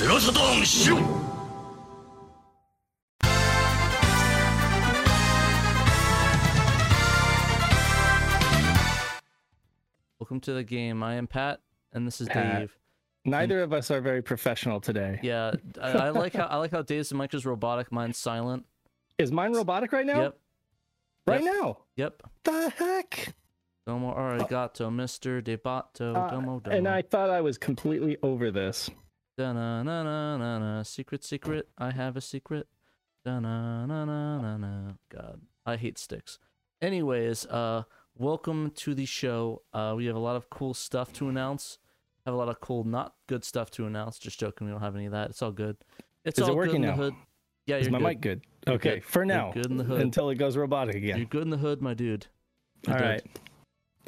セラサターンしろ Welcome to the game. I am Pat, and this is Pat. Dave. Neither of us are very professional today. Yeah, I, I like how I like how Dave's mic is robotic, mine's silent. Is mine robotic right now? Yep, Right Yep. now? yep. The heck? Domo arigato, Mister Debato. Uh, domo domo. and I thought I was completely over this. Da na na na na na. Secret, secret. I have a secret. Da na na na na na. God, I hate sticks. Anyways, uh, welcome to the show. Uh, we have a lot of cool stuff to announce. Have a lot of cool, not good stuff to announce. Just joking. We don't have any of that. It's all good. It's Is it all good working in the now? hood. Yeah, Is you're my good. mic good? You're okay, good. for You're now. good in the hood. Until it goes robotic again. You're good in the hood, my dude. You're All good. right.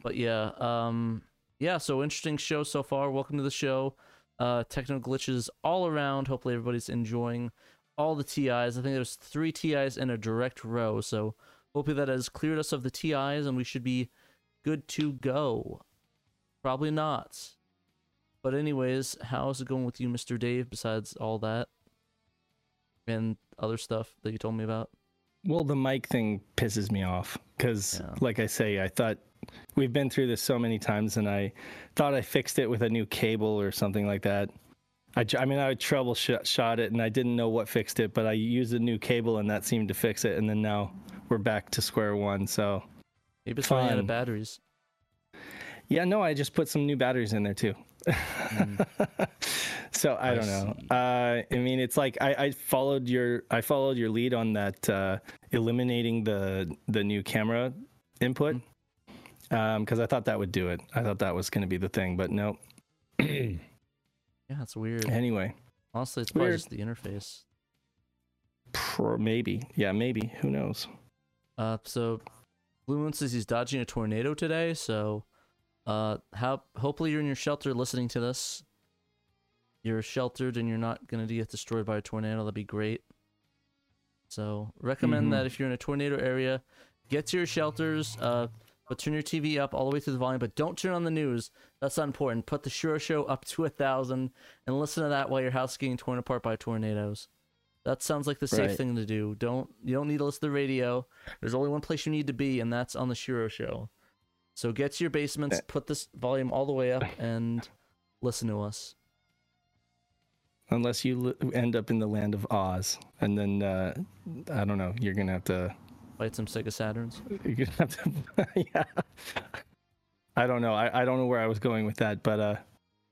But yeah, um, yeah. So interesting show so far. Welcome to the show. Uh, technical glitches all around. Hopefully everybody's enjoying all the TIs. I think there's three TIs in a direct row. So hopefully that has cleared us of the TIs, and we should be good to go. Probably not. But anyways, how's it going with you, Mr. Dave? Besides all that and other stuff that you told me about. Well, the mic thing pisses me off because, Yeah. like I say, I thought we've been through this so many times, and I thought I fixed it with a new cable or something like that. I mean, I troubleshot shot it, and I didn't know what fixed it, but I used a new cable, and that seemed to fix it. And then now we're back to square one. So, Maybe it's running out of batteries. yeah, no, I just put some new batteries in there too. so I, I don't know. Uh, I mean, it's like I, I followed your I followed your lead on that uh, eliminating the the new camera input because I thought that would do it. I thought that was going to be the thing, but nope. Yeah, it's weird. anyway, Honestly, it's probably Weird. just the interface. pro- maybe, yeah, maybe. Who knows? Uh, so Blue Moon says he's dodging a tornado today. So, uh, how hopefully you're in your shelter listening to this. You're sheltered and you're not gonna get destroyed by a tornado. That'd be great. So recommend Mhm. that if you're in a tornado area, get to your shelters. Uh, but turn your TV up all the way to the volume, but don't turn on the news. That's not important. Put the Shiro Show up to a thousand and listen to that while your house is getting torn apart by tornadoes. That sounds like the safe Right. thing to do. Don't you don't need to listen to the radio. There's only one place you need to be, and that's on the Shiro Show. So get to your basements, Eh. put this volume all the way up, and listen to us. Unless you li- end up in the land of Oz, and then uh, I don't know. You're gonna have to Fight some Sega Saturns. You're gonna have to, yeah. I don't know. I, I don't know where I was going with that, but uh,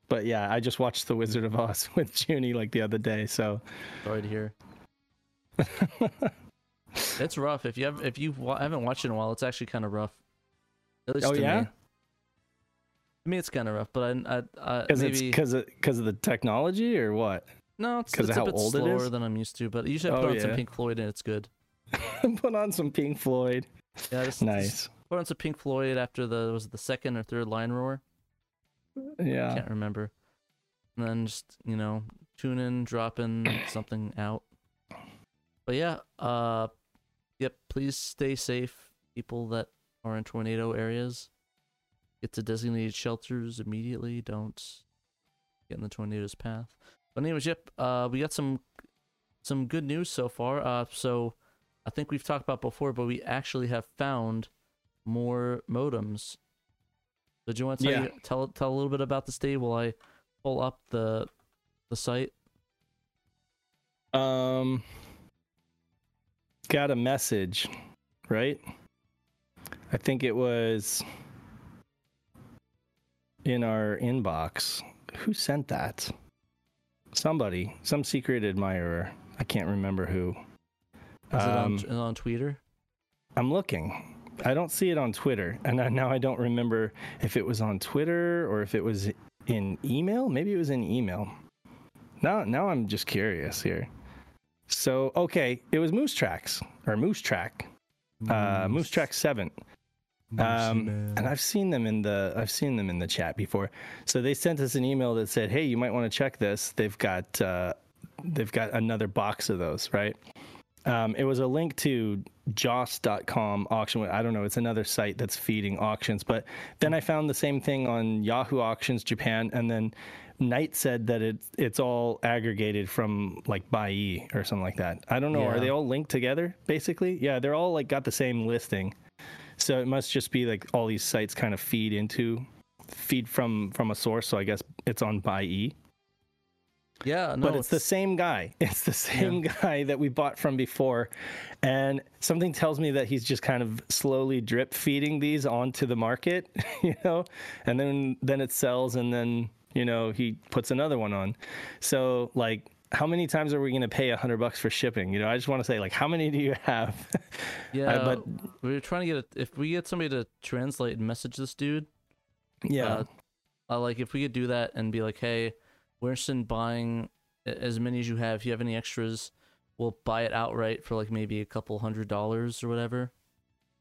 but yeah, I just watched The Wizard of Oz with Junie like the other day. So Sorry to hear. It's rough. If you have, if you wa- haven't watched it in a while, it's actually kind of rough. At least Oh, to yeah? me. To me, it's kind of rough, but I, I, I because it's maybe because of because of the technology or what? no, it's, 'cause of it's a how bit old slower is? than I'm used to. But usually I Oh, put on some. Pink Floyd and it's good. Put on some Pink Floyd. Yeah, just Nice. put on some Pink Floyd after the was it the second or third line roar. Yeah. I Can't remember. And then just you know tune in, drop in something out. But yeah, uh, yep. Please stay safe, people that are in tornado areas. Get to designated shelters immediately. Don't get in the tornado's path. But anyways, yep. Uh, we got some some good news so far. Uh, so I think we've talked about before, but we actually have found more modems. So do you want to tell, Yeah. you, tell tell a little bit about this day while I pull up the the site? Um. Got a message, right? I think it was in our inbox. Who sent that? Somebody, some secret admirer. I can't remember who. Is it on Um, it on Twitter? I'm looking. I don't see it on Twitter, and I, now I don't remember if it was on Twitter or if it was in email. Maybe it was in email. Now, now I'm just curious here. So, okay, it was Moose Tracks or Moose Track, uh, Moose Track Seven, um, and I've seen them in the I've seen them in the chat before. So they sent us an email that said, "Hey, you might want to check this. They've got uh, they've got another box of those, right?" Um, it was a link to joss.com auction. I don't know. It's another site that's feeding auctions. But then I found the same thing on Yahoo Auctions Japan. And then Knight said that it's it's all aggregated from like Buyee or something like that. I don't know. Are they all linked together? Basically, yeah, they're all like got the same listing. So it must just be like all these sites kind of feed into feed from from a source. So I guess it's on Buyee Yeah, no, but it's, the same guy. It's the same guy that we bought from before. And something tells me that he's just kind of slowly drip feeding these onto the market, you know, and then then it sells and then, you know, he puts another one on. So like how many times are we going to pay a hundred bucks for shipping? You know, I just want to say, like, how many do you have? yeah. but- we're trying to get a, if we get somebody to translate and message this dude, yeah, Uh, uh, like if we could do that and be like, hey, in buying as many as you have. If you have any extras, we'll buy it outright for like maybe a couple hundred dollars or whatever.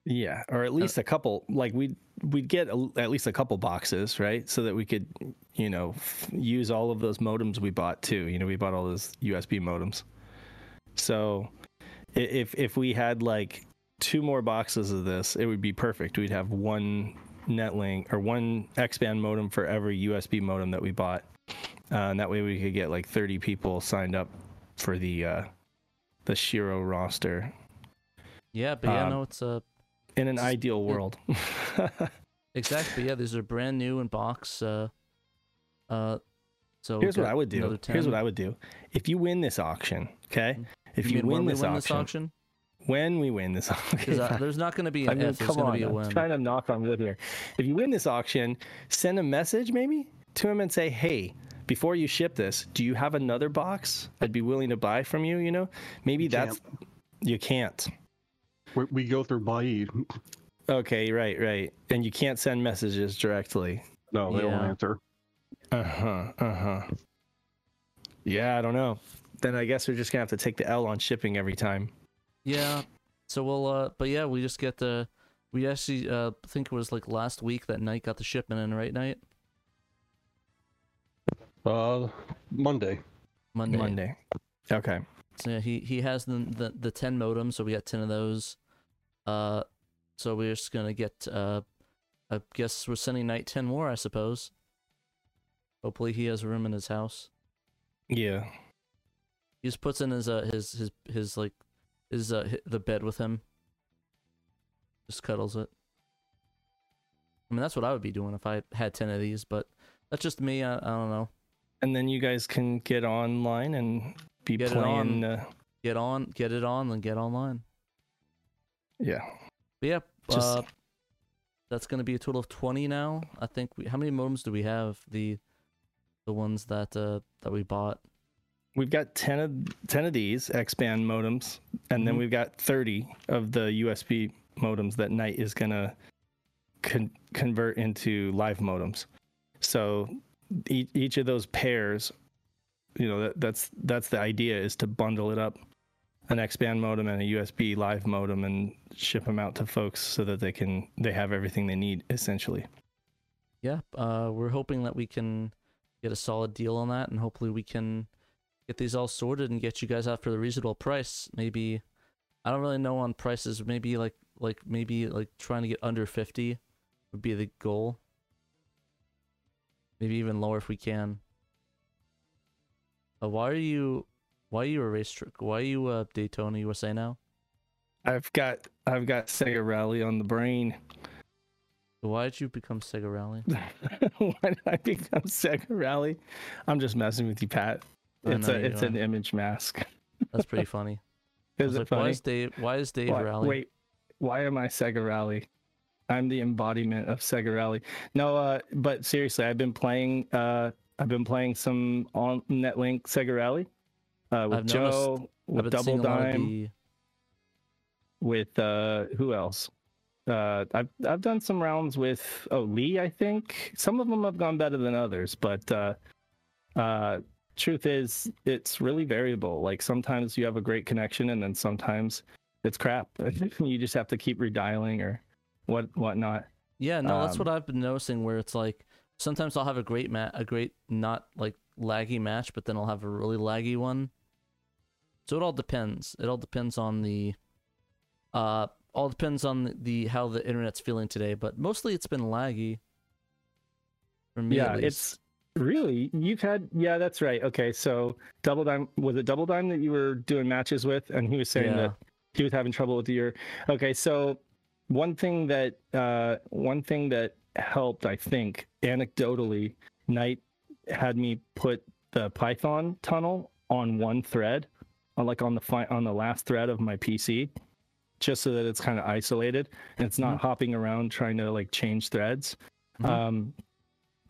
yeah, or at least uh, a couple. Like we we'd get a, at least a couple boxes, right? So that we could, you know, f- use all of those modems we bought too. You know, we bought all those USB modems. So if if we had like two more boxes of this, it would be perfect. We'd have one Netlink or one X-band modem for every USB modem that we bought, uh, and that way we could get like 30 people signed up for the uh, the Shiro roster Yeah, but yeah, Um, no, it's uh, in an ideal it- world. exactly. Yeah, these are brand new in box. Uh, uh, so Here's what I would do. Here's what I would do. If you win this auction, okay? If You you, win, this, win auction, this auction? when we win this auction, uh, there's not going to be an I mean. There's come on, be a I'm win. trying to knock on wood here. If you win this auction, send a message maybe to him and say, "Hey, before you ship this, do you have another box I'd be willing to buy from you?" You know, maybe You that's you can't. We, we go through Baid. Okay, right, right, and you can't send messages directly. No, they Yeah. don't answer. Uh huh. Uh huh. Yeah, I don't know. Then I guess we're just gonna have to take the L on shipping every time. Yeah. So we'll uh but yeah, we just get the we actually uh think it was like last week that Knight got the shipment in, right, Knight? Uh, Monday. Monday. Monday. Okay. So yeah, he he has the the, the ten modems, so we got ten of those. Uh so we're just gonna get uh I guess we're sending Knight ten more, I suppose. Hopefully he has room in his house. Yeah. He just puts in his uh his his his like his uh hi- the bed with him. Just cuddles it. I mean that's what I would be doing if I had ten of these, but that's just me. I, I don't know. And then you guys can get online and be Get playing. on. Uh, Get on, get it on, and get online. yeah. But yeah, Just- uh, that's gonna be a total of twenty now. I think. We, how many modems do we have? The the ones that uh that we bought. We've got 10 of 10 of these X-band modems and then Mhm. we've got 30 of the USB modems that Knight is going to con- convert into live modems. So each, of those pairs you know that, that's that's the idea is to bundle it up an X-band modem and a USB live modem and ship them out to folks so that they can they have everything they need essentially. Yeah, uh, we're hoping that we can get a solid deal on that, and hopefully we can get these all sorted and get you guys out for the reasonable price. Maybe I don't really know on prices. Maybe like like maybe like trying to get under fifty would be the goal. Maybe even lower if we can. Uh, why are you? Why are you a race truck? Why are you uh, Daytona USA now? I've got I've got Sega Rally on the brain. Why did you become Sega Rally? Why did I become Sega Rally? I'm just messing with you, Pat. I It's a it's are. an image mask. That's pretty funny. Is it like, why is Dave? Why is Dave Why- Rally? Wait, why am I Sega Rally? I'm the embodiment of Sega Rally. No, uh, but seriously, I've been playing. Uh, I've been playing some on Netlink Sega Rally uh, with I've Joe, I've with Double seeing a lot of Dime, the with uh, who else? Uh, I've I've done some rounds with oh Lee, I think. Some of them have gone better than others, but uh, uh, truth is, it's really variable. Like sometimes you have a great connection, and then sometimes it's crap. you just have to keep redialing or what whatnot. Yeah, no, that's Um, what I've been noticing. Where it's like sometimes I'll have a great mat, a great not like laggy match, but then I'll have a really laggy one. So it all depends. It all depends on the, uh, all depends on the, the how the internet's feeling today. But mostly it's been laggy. For me, yeah, it's. Really? You've had yeah, that's right. Okay, so Double Dime was it Double Dime that you were doing matches with, and he was saying Yeah. that he was having trouble with your. Okay, so one thing that uh, one thing that helped, I think, anecdotally, Knight had me put the Python tunnel on one thread, on like on the fi- on the last thread of my PC, just so that it's kind of isolated and it's not hopping around trying to like change threads. Mhm. Um,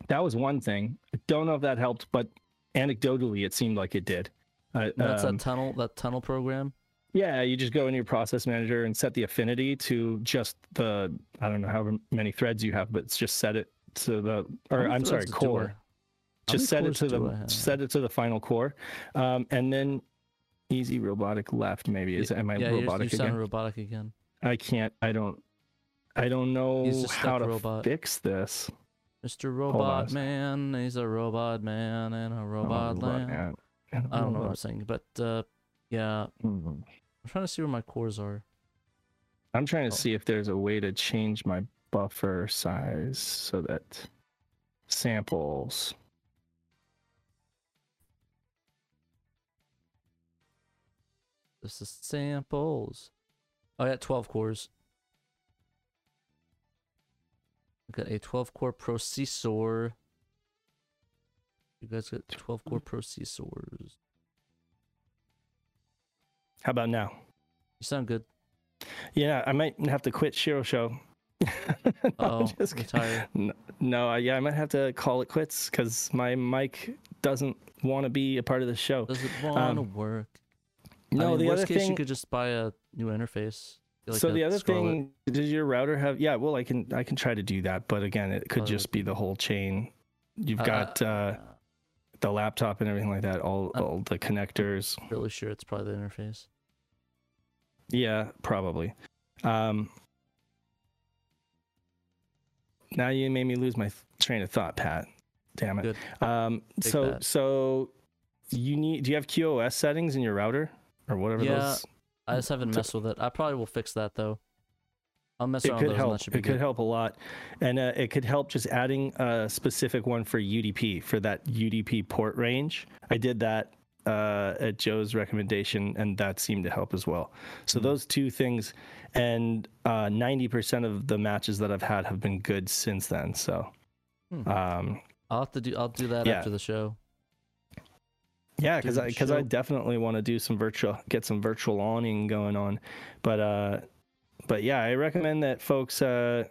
that was one thing. I don't know if that helped, but anecdotally, it seemed like it did. Uh, That's um, that tunnel that tunnel program. Yeah, you just go in your process manager and set the affinity to just the I don't know however many threads you have, but it's just set it to the or I'm sorry threads do I- core. how Just set it to cores do I the set it to the final core, um, and then easy robotic left maybe is am I yeah, you're- robotic you sound again? robotic again. I can't. I don't. I don't know how to robot. fix this. Mr. Robot. Man, he's a robot man in a Oh, robot land. man. I don't know what I'm saying, but uh, yeah, Mhm. I'm trying to see where my cores are. I'm trying to Oh. see if there's a way to change my buffer size so that samples. This is samples. Oh, I got 12 cores. I got a 12 core processor. You guys got 12 core processors. How about now? You sound good. Yeah, I might have to quit Shiro Show. No, I'm Oh, just kidding. retire. N- No, I- yeah, I might have to call it quits because my mic doesn't want to be a part of the show. Does it want to Um, work? No, I mean, the worst other case, thing. you could just buy a new interface. Like so the other thing, does your router have? Yeah, well, I can I can try to do that, but again, it could just be the whole chain. You've Uh, got uh, the laptop and everything like that, all all the connectors. really sure it's probably the interface. Yeah, probably. Um, now you made me lose my train of thought, Pat. Damn it. Um, so that. so you need? Do you have QoS settings in your router or whatever Yeah, those? I just haven't messed with it. I probably will fix that though. I'll mess It around could with those and help. It could help a lot, and uh, it could help just adding a specific one for UDP for that UDP port range. I did that uh, at Joe's recommendation, and that seemed to help as well. So Hmm. those two things, and uh, ninety percent of the matches that I've had have been good since then. So, Hmm. um, I'll have to do. I'll do that Yeah. after the show. yeah, because I because I definitely want to do some virtual, get some virtual awning going on, but uh, but yeah, I recommend that folks. Uh,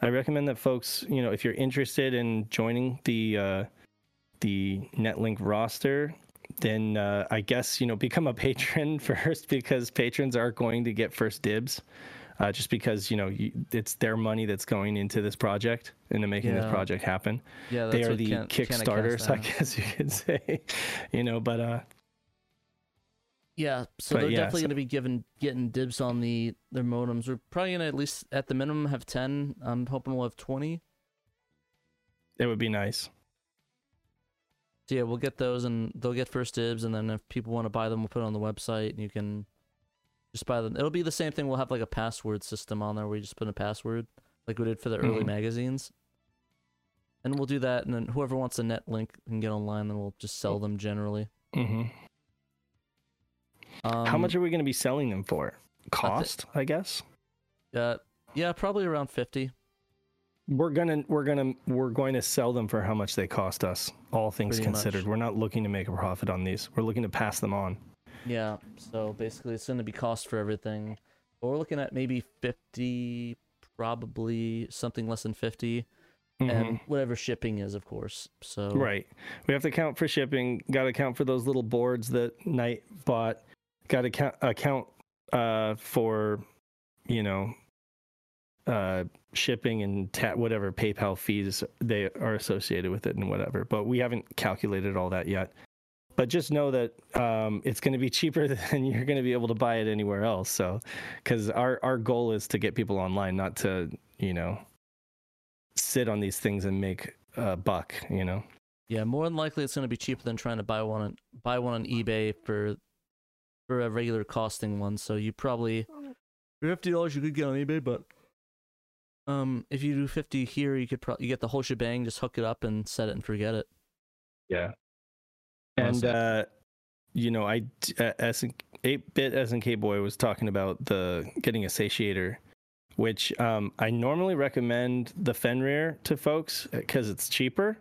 I recommend that folks, you know, if you're interested in joining the uh, the NetLink roster, then uh, I guess you know become a patron first because patrons are going to get first dibs. Uh, just because you know you, it's their money that's going into this project into making this project happen Yeah, they are the Ken- Kenna cast kickstarters i guess you could say you know but uh Yeah, so But they're yeah, definitely so- going to be given getting dibs on the their modems. We're probably going to at least at the minimum have ten. I'm hoping we'll have twenty. it would be nice So yeah, we'll get those and they'll get first dibs, and then if people want to buy them, we'll put it on the website, and you can just buy them. It'll be the same thing. We'll have like a password system on there where you just put in a password, like we did for the early Mhm. magazines. And we'll do that, and then whoever wants a net link can get online. Then we'll just sell them generally. hmm Um, how much are we going to be selling them for cost I, guess Uh, yeah, probably around fifty. we're gonna we're gonna we're going to sell them for how much they cost us all things Pretty considered much. we're not looking to make a profit on these we're looking to pass them on Yeah, so basically it's going to be cost for everything. But we're looking at maybe 50, probably something less than 50, Mhm. and whatever shipping is, of course. So Right. We have to account for shipping. Got to account for those little boards that Knight bought. Got to count, account uh, for, you know, uh, shipping and ta- whatever PayPal fees they are associated with it and whatever. But we haven't calculated all that yet. But just know that um, it's going to be cheaper than you're going to be able to buy it anywhere else. So, because our our goal is to get people online, not to you know sit on these things and make a buck. You know. yeah, more than likely it's going to be cheaper than trying to buy one on, buy one on eBay for for a regular costing one. So you probably for fifty dollars you could get on eBay, but um, if you do fifty here, you could probably you get the whole shebang. Just hook it up and set it and forget it. Yeah. And said. uh, you know, I uh, S eight bit SNK boy was talking about the getting a satiator, which um, I normally recommend the Fenrir to folks because it's cheaper.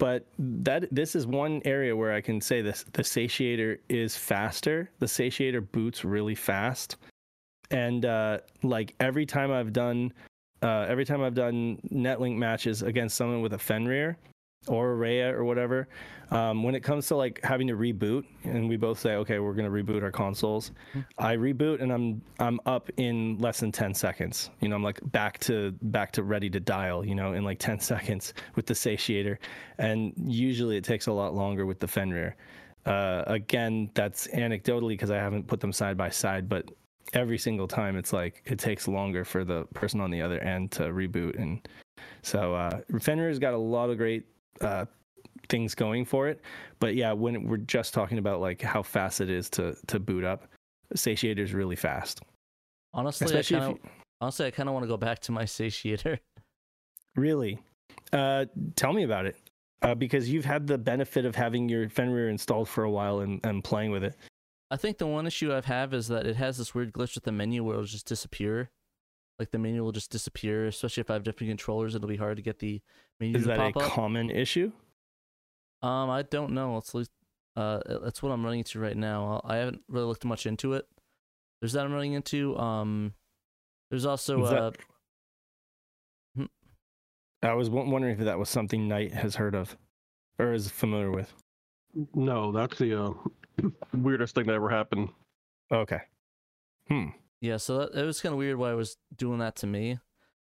But that this is one area where I can say this: the satiator is faster. The satiator boots really fast, and uh, like every time I've done, uh, every time I've done netlink matches against someone with a Fenrir or a Rhea or whatever, um, when it comes to like having to reboot, and we both say, okay, we're gonna reboot our consoles, I reboot and I'm I'm up in less than ten seconds. You know, I'm like back to back to ready to dial. You know, in like ten seconds with the satiator, and usually it takes a lot longer with the Fenrir. Uh, again, that's anecdotally because I haven't put them side by side, but every single time it's like it takes longer for the person on the other end to reboot, and so uh, Fenrir's got a lot of great uh, things going for it. But yeah, when we're just talking about like how fast it is to to boot up, Satiator's really fast. Honestly, Especially I kind of honestly I kind of want to go back to my satiator. Really, uh, tell me about it. Uh, because you've had the benefit of having your Fenrir installed for a while and, and playing with it. I think the one issue I've have is that it has this weird glitch with the menu where it'll just disappear. Like the menu will just disappear, especially if I have different controllers. It'll be hard to get the menu Is to that a up. common issue? Um, I don't know. It's least, uh, that's what I'm running into right now. I haven't really looked much into it. There's that I'm running into. Um, there's also Is that- uh, I was wondering if that was something Knight has heard of or is familiar with. No, that's the uh, weirdest thing that ever happened. Okay. Hmm. Yeah. So that, it was kind of weird why I was doing that to me.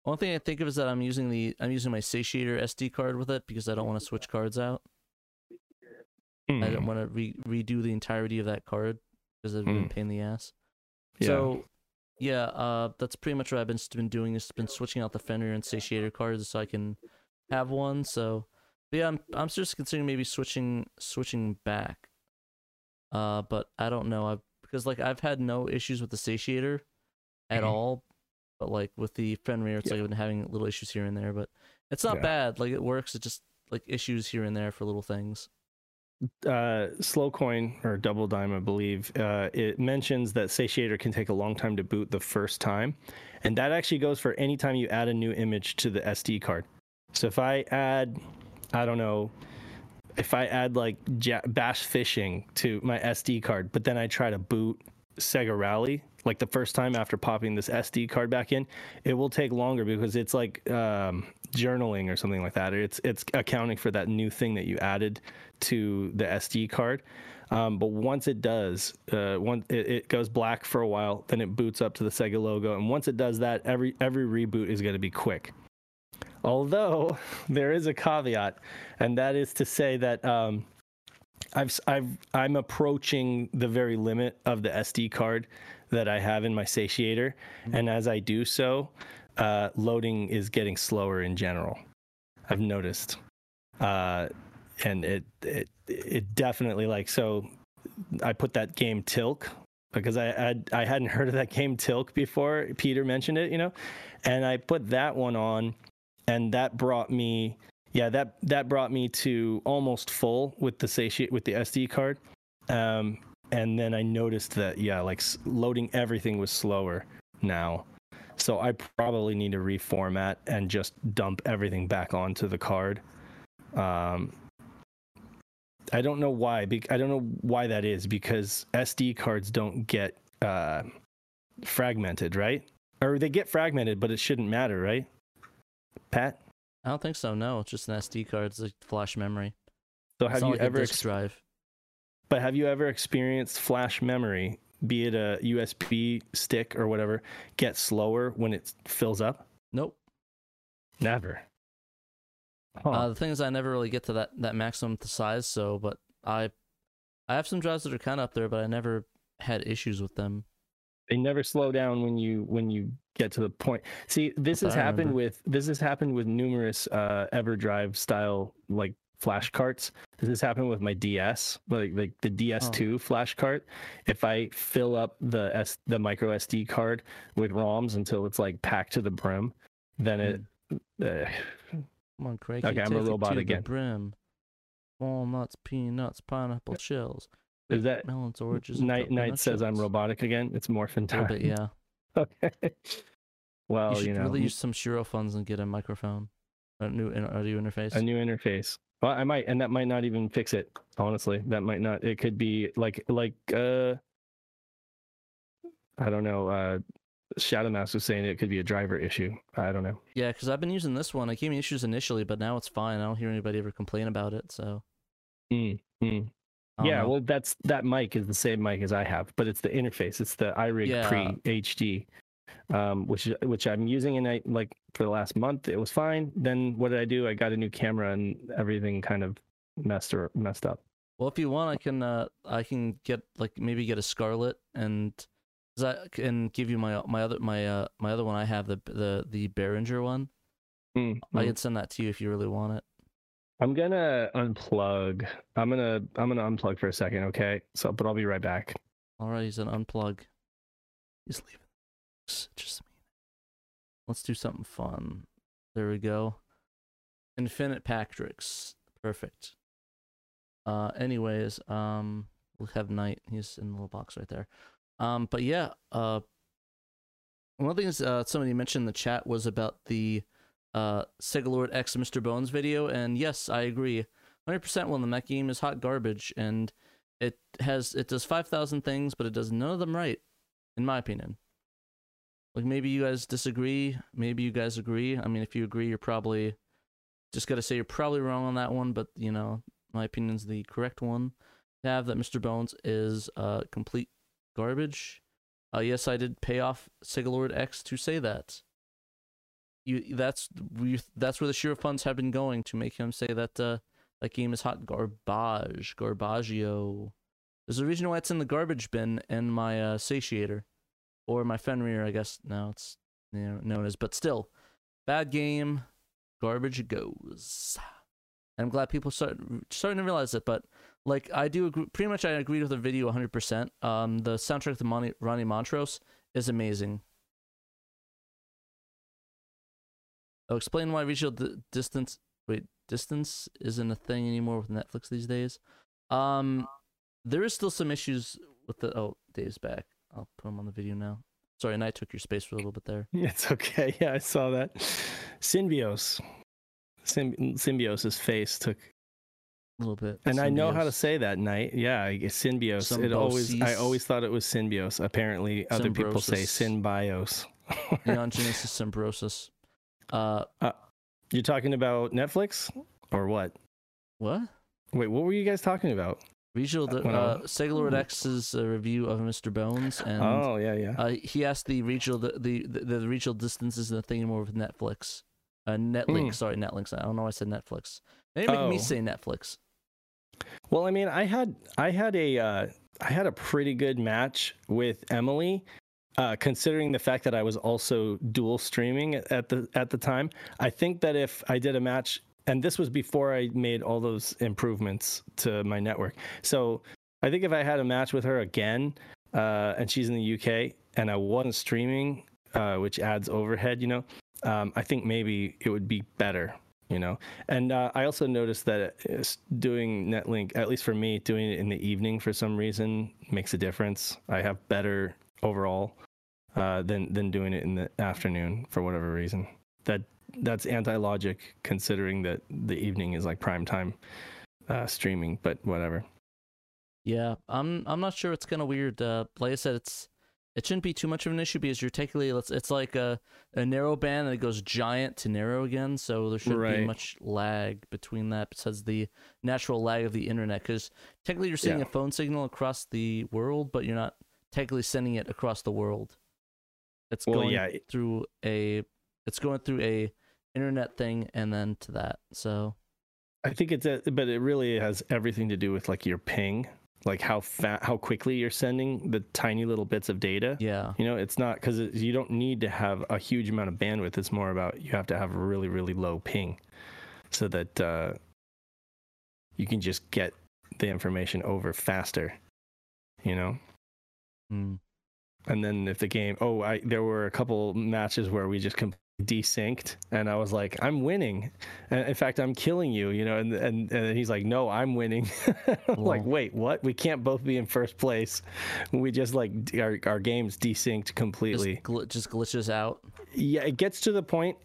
One thing I think of is that I'm using the I'm using my satiator SD card with it because I don't want to switch cards out. Hmm. I don't want to re- redo the entirety of that card because it'd be a Mm. pain in the ass. Yeah. So, yeah, uh, that's pretty much what I've been been doing. Is been switching out the Fenrir and Satiator cards so I can have one. So, yeah, I'm I'm just considering maybe switching switching back. Uh, but I don't know. I because like I've had no issues with the Satiator at Mhm. all, but like with the Fenrir, it's Yeah. like I've been having little issues here and there. But it's not Yeah. bad. Like it works. It's just like issues here and there for little things. uh, slow coin or double dime, I believe, uh, it mentions that Satiator can take a long time to boot the first time, and that actually goes for any time you add a new image to the SD card. So if I add, I don't know, if I add like Bash Fishing to my SD card, but then I try to boot Sega Rally, like the first time after popping this SD card back in, it will take longer because it's like um, journaling or something like that. It's it's accounting for that new thing that you added to the SD card. Um, but once it does, uh, one it, it goes black for a while, then it boots up to the Sega logo, and once it does that, every every reboot is going to be quick. Although there is a caveat, and that is to say that um, I've I've I'm approaching the very limit of the SD card that I have in my satiator, and as I do so, uh, loading is getting slower in general. I've noticed, uh, and it it it definitely like so. I put that game Tilk because I had I hadn't heard of that game Tilk before. Peter mentioned it, you know, and I put that one on, and that brought me yeah that that brought me to almost full with the satiate with the SD card. Um, and then I noticed that yeah, like loading everything was slower now. So I probably need to reformat and just dump everything back onto the card. Um, I don't know why. I don't know why that is because SD cards don't get uh, fragmented, right? Or they get fragmented, but it shouldn't matter, right? Pat, I don't think so. No, it's just an SD card. It's like flash memory. so have you like ever? a disk ex- drive? but have you ever experienced flash memory, be it a USB stick or whatever, get slower when it fills up? Nope. Never. Huh. Uh, the thing is, I never really get to that that maximum size. So, but I, I have some drives that are kind of up there, but I never had issues with them. They never slow down when you when you get to the point see this has happened with this has happened with numerous uh everdrive style like flash carts this has happened with my ds like like the ds2 flash cart if i fill up the s the micro sd card with roms until it's like packed to the brim then it uh, Come on, Craig. Okay, I'm a robot again. Brim. walnuts, peanuts, pineapple shells, Is that melons, oranges. Knight Knight says I'm robotic again? It's morphin time. bit, yeah. Okay. Well, you you, should know, really use some Shiro funds and get a microphone, a new audio interface. a new interface. Well, I might, and that might not even fix it. Honestly, that might not. It could be like like uh, I don't know. Uh, Shadowmask was saying it could be a driver issue. I don't know. Yeah, because I've been using this one. I gave me issues initially, but now it's fine. I don't hear anybody ever complain about it. So Mm, mm. Yeah, know. well, that's that mic is the same mic as I have, but it's the interface. It's the iRig Yeah. Pre HD, um, which which I'm using, and I like for the last month it was fine. Then what did I do? I got a new camera, and everything kind of messed or messed up. Well, if you want, I can uh I can get like maybe get a Scarlett and I can give you my my other my uh my other one I have the the the Behringer one. Mm, I mm. can send that to you if you really want it. I'm gonna unplug. I'm gonna I'm gonna unplug for a second, okay? So, but I'll be right back. All right, he's an unplug. He's leaving. Just me. Let's do something fun. There we go. Infinite Patrick's perfect. Uh, anyways, um, we'll have Knight. He's in the little box right there. Um, but yeah, uh, one of the things uh somebody mentioned in the chat was about the uh Sega Lord X Mr. Bones video, and yes, I agree. 100% when the mech game is hot garbage, and it has it does 5000 things but it does none of them right in my opinion like maybe you guys disagree maybe you guys agree i mean if you agree you're probably just gotta say you're probably wrong on that one but you know my opinion's the correct one to have that mr bones is uh complete garbage uh yes i did pay off sega lord x to say that you that's we that's where the sheer funds have been going to make him say that uh that game is hot garbage, garbaggio. There's a reason why it's in the garbage bin in my uh, satiator, or my Fenrir, I guess now it's you know, known as. But still, bad game, garbage goes. I'm glad people start starting to realize it. But like I do, agree, pretty much I agreed with the video 100. percent Um, the soundtrack to Monty, Ronnie Montrose is amazing. I'll explain why di- distance. Wait, distance isn't a thing anymore with Netflix these days. Um, there is still some issues with the. Oh, Dave's back. I'll put him on the video now. Sorry, and I took your space for a little bit there. It's okay. Yeah, I saw that. Symbios. Symb- Symbios's face took, A little bit. and I know how to say that. Night. Yeah, Symbios. It always. I always thought it was Symbios. Apparently, other people say Symbiosis. Synbios. Neon Genesis Symbiosis. Uh, You're talking about Netflix or what? what? Wait, what were you guys talking about? Well, uh, Sega Lord X's uh, review of Mr. Bones, and oh yeah, yeah. uh, he asked the regional, the, the, the, the regional distances and the thing more with Netflix. Uh, Netlink, Hmm. sorry, Netlinks. I don't know why I said Netflix. They make me Oh. say Netflix. Well, I mean, I had I had a uh, I had a pretty good match with Emily, uh, considering the fact that I was also dual streaming at the at the time. I think that if I did a match, and this was before I made all those improvements to my network, so I think if I had a match with her again, uh, and she's in the UK, and I wasn't streaming, uh, which adds overhead, you know, um, I think maybe it would be better you know and uh, i also noticed that doing netlink at least for me doing it in the evening for some reason makes a difference i have better overall uh, than than doing it in the afternoon for whatever reason that that's anti-logic considering that the evening is like prime time uh, streaming but whatever Yeah, I'm I'm not sure. It's kind of weird. Uh, like I said, it's it shouldn't be too much of an issue because you're technically it's, it's like a, a narrow band and it goes giant to narrow again, so there shouldn't be much lag between that besides the natural lag of the internet. Because technically you're seeing Yeah. a phone signal across the world, but you're not technically sending it across the world. It's Well, going yeah, through a it's going through a internet thing and then to that. So i think it's a, but it really has everything to do with like your ping like how fat how quickly you're sending the tiny little bits of data yeah, You know, it's not because you don't need to have a huge amount of bandwidth. It's more about you have to have a really, really low ping so that uh, you can just get the information over faster, you know? Mm, And then if the game, oh, I there were a couple matches where we just desynced. And i was like i'm winning. And in fact i'm killing you you know and and, and he's like no i'm winning. I'm like wait what? We can't both be in first place. We just like our, our games desynced Just, completely. gl- just glitches out. yeah it gets to the point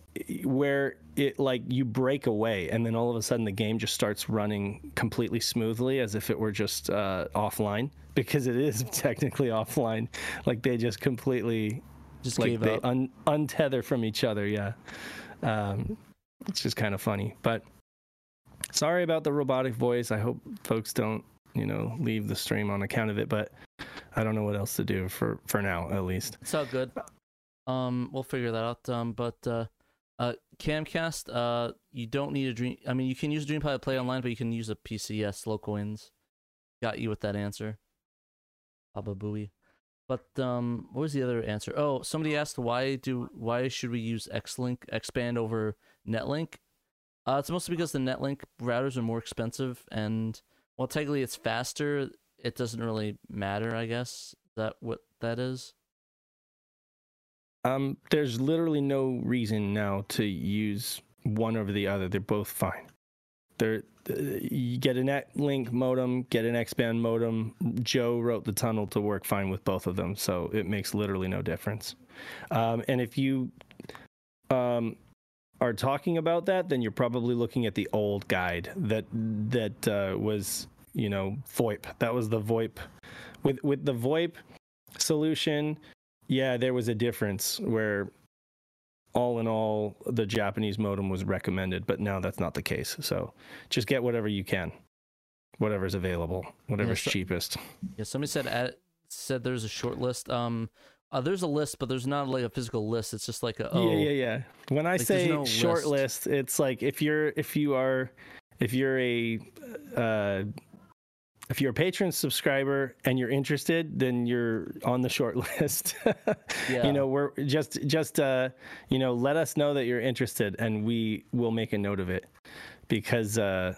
where it like you break away and then all of a sudden the game just starts running completely smoothly as if it were just uh, offline because it is technically offline. Like they just completely Just like gave they up. un- untether from each other yeah um, it's just kind of funny but sorry about the robotic voice i hope folks don't you know leave the stream on account of it but i don't know what else to do for for now at least It's all good. Um, we'll figure that out. Um, but uh, uh, Camcast, uh, you don't need a dream. I mean, you can use DreamPod to play online, but you can use a PCS local wins. Got you with that answer. Baba Booey. But um, what was the other answer? Oh, somebody asked why do why should we use XLink expand over NetLink? Uh, it's mostly because the NetLink routers are more expensive, and while technically it's faster. It doesn't really matter, I guess. Is that what that is? Um, there's literally no reason now to use one over the other. They're both fine. They're uh, you get a NetLink modem, get an X-band modem. Joe wrote the tunnel to work fine with both of them, so it makes literally no difference. Um, and if you um, are talking about that, then you're probably looking at the old guide that that uh, was you know VoIP. That was the VoIP with with the VoIP solution yeah, there was a difference where all in all the Japanese modem was recommended, but now that's not the case. So just get whatever you can. Whatever's available, whatever's so- cheapest. Yeah, somebody said add, said there's a short list. Um, uh, there's a list, but there's not like a physical list. It's just like a oh, Yeah, yeah, yeah. When I Like, say no short list. list. it's like if you're if you are if you're a uh if you're a patron subscriber and you're interested, then you're on the short list. Yeah. You know, we're just just uh you know, let us know that you're interested and we will make a note of it. Because uh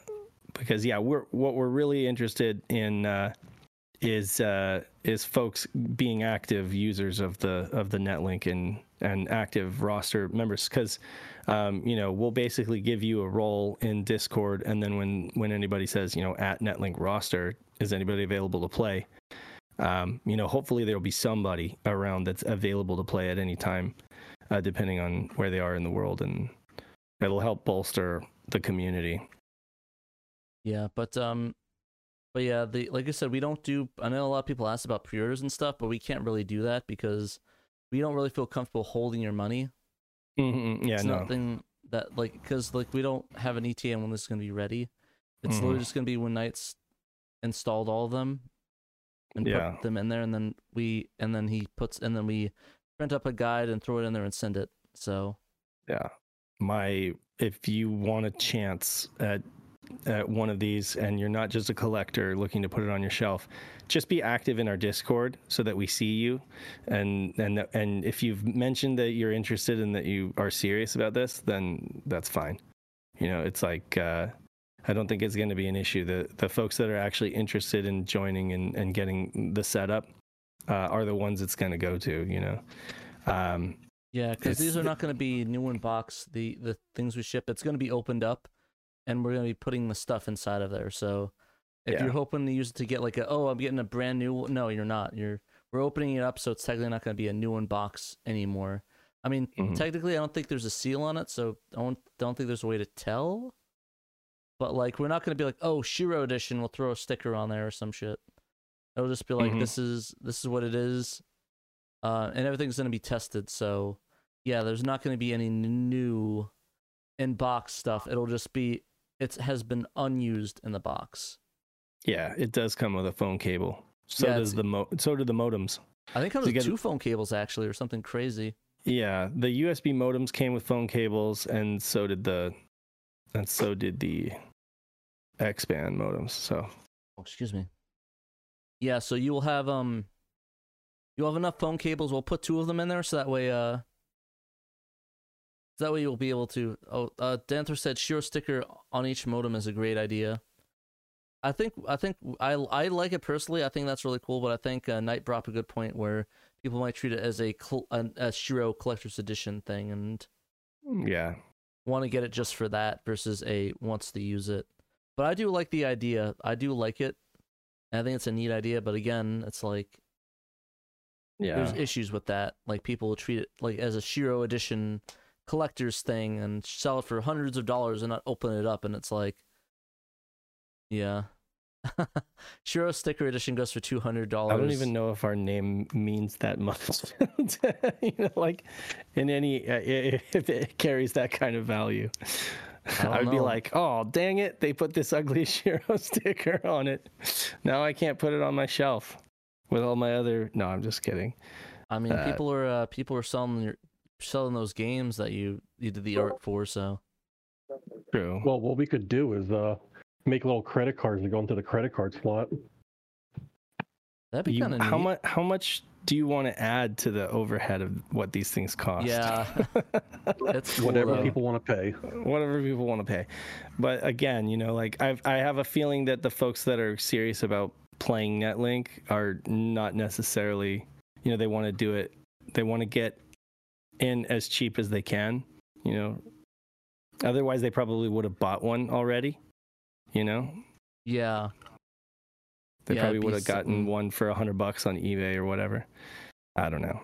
because yeah, we're what we're really interested in uh is uh is folks being active users of the of the netlink and and active roster members because um, you know we'll basically give you a role in discord and then when when anybody says you know at netlink roster is anybody available to play um, you know hopefully there'll be somebody around that's available to play at any time uh, depending on where they are in the world and it'll help bolster the community yeah, but um, but yeah, the like I said, we don't do. I know a lot of people ask about pre-orders and stuff, but we can't really do that because we don't really feel comfortable holding your money. Mhm, yeah it's no nothing that like because like we don't have an ETM when this is gonna be ready. It's Mhm. literally just gonna be when Knights installed all of them and Yeah. put them in there, and then we and then he puts and then we print up a guide and throw it in there and send it. So yeah my if you want a chance at at one of these and you're not just a collector looking to put it on your shelf just be active in our discord so that we see you and and and if you've mentioned that you're interested and that you are serious about this then that's fine you know it's like uh I don't think it's going to be an issue. The the folks that are actually interested in joining and, and getting the setup uh, are the ones it's going to go to. You know, um, Yeah, because these are not going to be new in box. The the things we ship, it's going to be opened up, and we're going to be putting the stuff inside of there. So if Yeah. you're hoping to use it to get like a oh I'm getting a brand new, no, you're not. You're we're opening it up, so it's technically not going to be a new in box anymore. I mean, Mhm. technically, I don't think there's a seal on it, so I don't don't think there's a way to tell. But like, we're not going to be like, oh, Shiro edition. We'll throw a sticker on there or some shit. It'll just be like, Mhm. this is this is what it is, uh, and everything's going to be tested. So yeah, there's not going to be any new in box stuff. It'll just be it has been unused in the box. yeah, it does come with a phone cable. So Yeah, does the mo- so do the modems. I think it comes You with two phone cables actually, or something crazy. Yeah, the USB modems came with phone cables, and so did the, and so did the X-band modems. So Oh, excuse me. Yeah, so you will have um, you'll have enough phone cables. We'll put two of them in there, so that way uh, so that way you'll be able to. Oh, uh, Danther said Shiro sticker on each modem is a great idea. I think I think I I like it personally. I think that's really cool. But I think uh, Knight brought up a good point where people might treat it as a cl- a, a Shiro collector's edition thing, and Yeah. want to get it just for that versus a wants to use it. But I do like the idea. I do like it. I think it's a neat idea, but again, it's like Yeah. there's issues with that. Like people will treat it like as a Shiro edition collector's thing and sell it for hundreds of dollars and not open it up and it's like yeah. Shiro sticker edition goes for two hundred dollars. I don't even know if our name means that much. you know, like in any uh, if it carries that kind of value. I, I would be like, oh dang it, they put this ugly Shiro sticker on it. Now I can't put it on my shelf with all my other. No, I'm just kidding. I mean uh, people are uh, people are selling your selling those games that you you did the art for, so True. Well, what we could do is uh, make little credit cards and go into the credit card slot. that'd be kind of how much? How much do you want to add to the overhead of what these things cost? Yeah. It's cool, Whatever though. people want to pay. whatever people want to pay. But again, you know, like I've I have a feeling that the folks that are serious about playing Netlink are not necessarily, you know, they want to do it. They want to get in as cheap as they can, you know. Otherwise, they probably would have bought one already. You know, Yeah. they Yeah, probably it'd have gotten one for a hundred bucks on eBay or whatever. I don't know.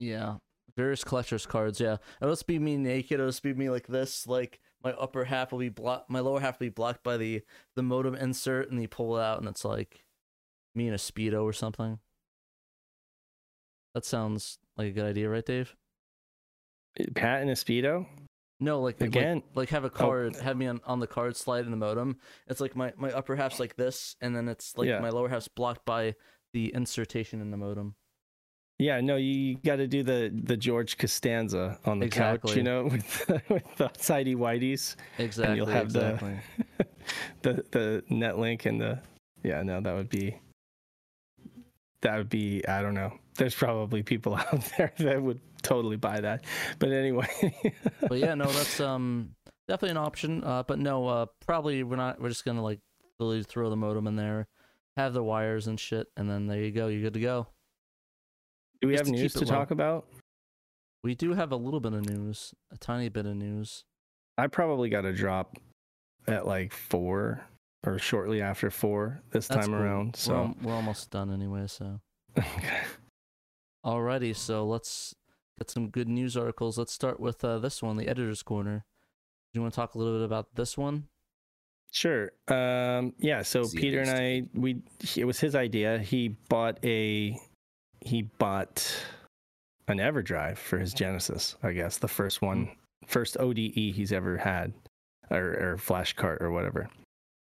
Yeah. Various collector's cards, yeah. It'll just be me naked, it'll just be me like this, like my upper half will be blocked my lower half will be blocked by the the modem insert and you pull it out and it's like me in a speedo or something. That sounds like a good idea, right, Dave? Eh, Pat and a speedo No, like like- again. like, have a oh. card, have me on, on the card slide in the modem. It's like my, my upper half's like this, and then it's like Yeah. my lower half's blocked by the insertion in the modem. Yeah, no, you got to do the the George Costanza on the couch, you know, with with the sidey whiteys, Exactly. you'll have the- the the net link and the yeah, no, that would be that would be I don't know. There's probably people out there that would totally buy that, but anyway, but yeah, no, that's um definitely an option. Uh, but no, uh, probably we're not. We're just gonna like literally throw the modem in there, have the wires and shit, and then there you go. You're good to go. do we Just have to news to low. talk about? We do have a little bit of news, a tiny bit of news. I probably got to drop at like four or shortly after four this That's time cool. around. We're, So we're almost done anyway. So alrighty, so let's get some good news articles. Let's start with uh, this one, the editor's corner. Do you want to talk a little bit about this one? Sure. Um, yeah. So Peter and I, we it was his idea. He bought a he bought an EverDrive for his Genesis. I guess the first one, first ODE he's ever had, or, or flash cart or whatever,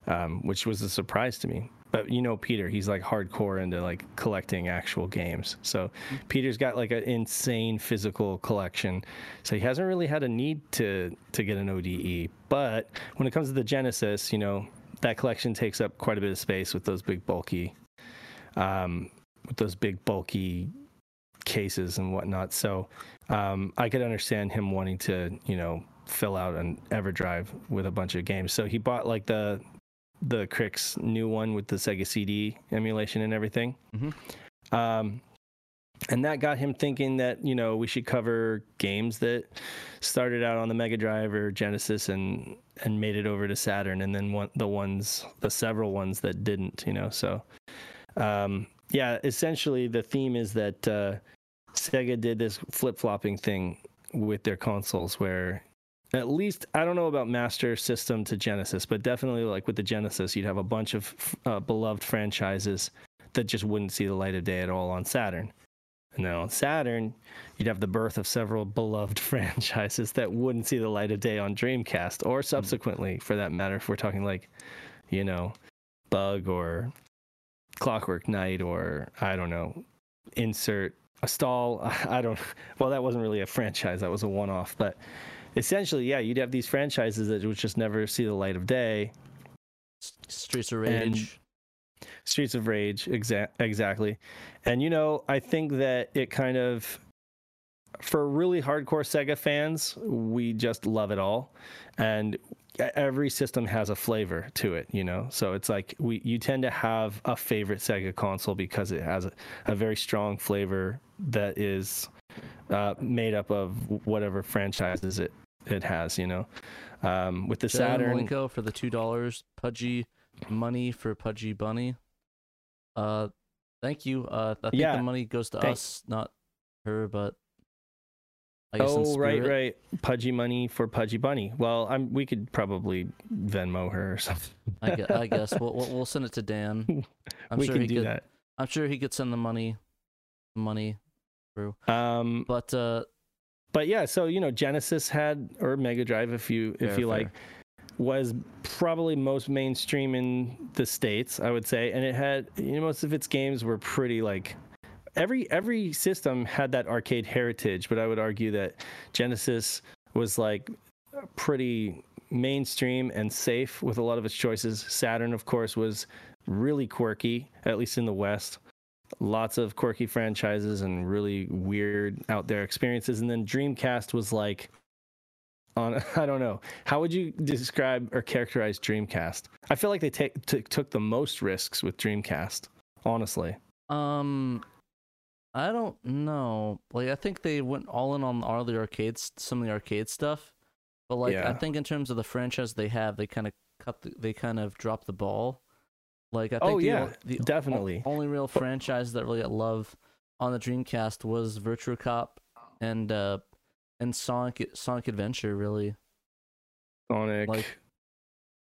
um, which was a surprise to me. But you know, Peter, he's like hardcore into like collecting actual games. So Peter's got like an insane physical collection. So he hasn't really had a need to to get an ODE. But when it comes to the Genesis, you know, that collection takes up quite a bit of space with those big bulky, um, with those big bulky cases and whatnot. So um, I could understand him wanting to, you know, fill out an EverDrive with a bunch of games. So he bought like the the Krikzz new one with the Sega CD emulation and everything. Mhm. Um, and that got him thinking that you know we should cover games that started out on the Mega Drive or Genesis and and made it over to Saturn, and then one, the ones, the several ones that didn't, you know. So, um, yeah, essentially the theme is that uh, Sega did this flip flopping thing with their consoles, where at least I don't know about Master System to Genesis, but definitely like with the Genesis, you'd have a bunch of uh, beloved franchises that just wouldn't see the light of day at all on Saturn. And then on Saturn, you'd have the birth of several beloved franchises that wouldn't see the light of day on Dreamcast or subsequently, for that matter, if we're talking like, you know, Bug or Clockwork Knight or I don't know, insert Astal. I don't, well, that wasn't really a franchise, that was a one off. But essentially, yeah, you'd have these franchises that would just never see the light of day. Streets of And- Rage. Streets of Rage, exa- exactly. And you know, I think that it kind of, for really hardcore Sega fans, we just love it all, and every system has a flavor to it. You know, so it's like we you tend to have a favorite Sega console because it has a, a very strong flavor that is uh, made up of whatever franchises it it has. You know, um, with the Jalen Saturn. Malenko for the two dollars. Pudgy money for Pudgy Bunny. Uh, thank you. Uh, I think Yeah, the money goes to thank- us, not her, but I guess Oh right, right. Pudgy money for Pudgy Bunny. Well, I'm. We could probably Venmo her or something. I guess, I guess. We'll, we'll we'll send it to Dan. I'm we sure can he do could. that. I'm sure he could send the money, money through. Um, But uh, but yeah, so you know, Genesis had or Mega Drive, if you if Fair, you like, was probably most mainstream in the states, I would say, and it had you know most of its games were pretty like every every system had that arcade heritage, but I would argue that Genesis was like pretty mainstream and safe with a lot of its choices. Saturn, of course, was really quirky, at least in the West. Lots of quirky franchises and really weird out there experiences. And then Dreamcast was like, on I don't know, how would you describe or characterize Dreamcast? I feel like they take t- took the most risks with Dreamcast, honestly. um, I don't know. Like I think they went all in on all the arcades, some of the arcade stuff. But like I think in terms of the franchise they have, they kind of cut. The, they kind of dropped the ball. Like I think Oh the, yeah, o- the o- definitely. only real franchise that really got love on the Dreamcast was Virtua Cop and uh and Sonic Sonic Adventure really. Sonic. like-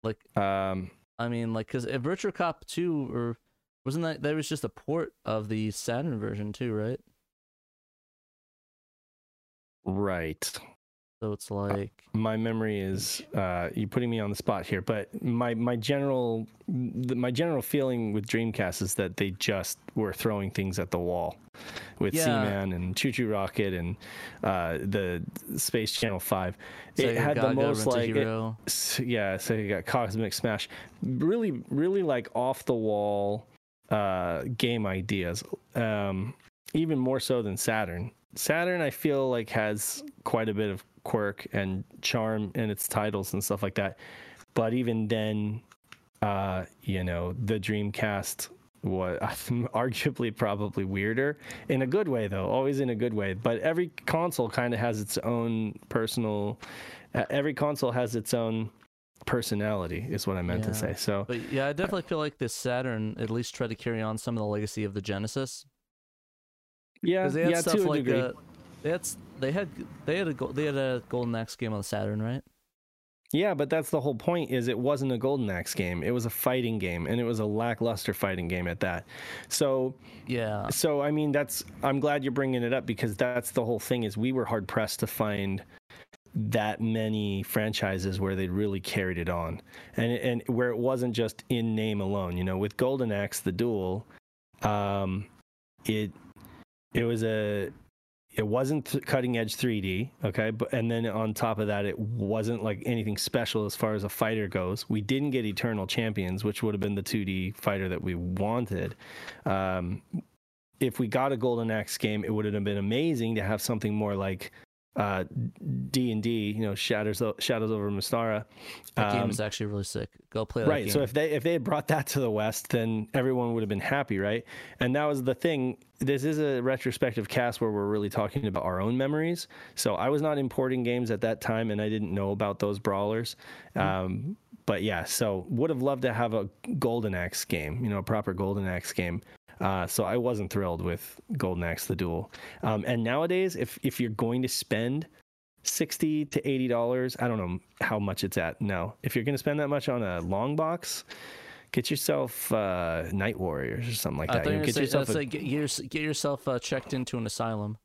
Like um, I mean like cuz Virtua Cop 2 or wasn't that that was just a port of the Saturn version too, right? right. So it's like my memory is uh, you putting me on the spot here, but my my general the, my general feeling with Dreamcast is that they just were throwing things at the wall with Yeah. Seaman and ChuChu Rocket and uh, the Space Channel Five. It Sega had the most like it- yeah, so you got Cosmic Smash, really really like off the wall uh, game ideas, um, even more so than Saturn. Saturn, I feel like has quite a bit of quirk and charm in its titles and stuff like that. But even then, uh, you know, the Dreamcast was arguably probably weirder in a good way, though. Always in a good way. But every console kind of has its own personal. Uh, every console has its own personality, is what I meant Yeah. to say. So But yeah, I definitely feel like this Saturn at least tried to carry on some of the legacy of the Genesis. yeah, yeah, stuff to a like degree. uh, they had they had they had a they had a Golden Axe game on Saturn, right? Yeah, but that's the whole point is it wasn't a Golden Axe game. It was a fighting game and it was a lackluster fighting game at that. So Yeah. so I mean that's I'm glad you're bringing it up because that's the whole thing is we were hard pressed to find that many franchises where they really carried it on and and where it wasn't just in name alone, you know, with Golden Axe the duel um it it was a it wasn't th- cutting edge 3D, okay? But and then on top of that, it wasn't like anything special as far as a fighter goes. We didn't get Eternal Champions, which would have been the 2D fighter that we wanted. Um, if we got a Golden Axe game, it would have been amazing to have something more like D and D, you know, Shadows Shadows over Mystara. That game Um, is actually really sick. Go play that right game. so if they if they had brought that to the west then everyone would have been happy right and that was the thing this is a retrospective cast where we're really talking about our own memories so i was not importing games at that time and i didn't know about those brawlers um, but yeah so would have loved to have a golden axe game you know a proper golden axe game uh, so I wasn't thrilled with Golden Axe the Duel. Um, and nowadays, if if you're going to spend sixty to eighty dollars. I don't know how much it's at now. If you're going to spend that much on a long box, get yourself uh, Night Warriors or something like that. You know, get say, yourself a, say get, yours, get yourself uh, checked into an asylum.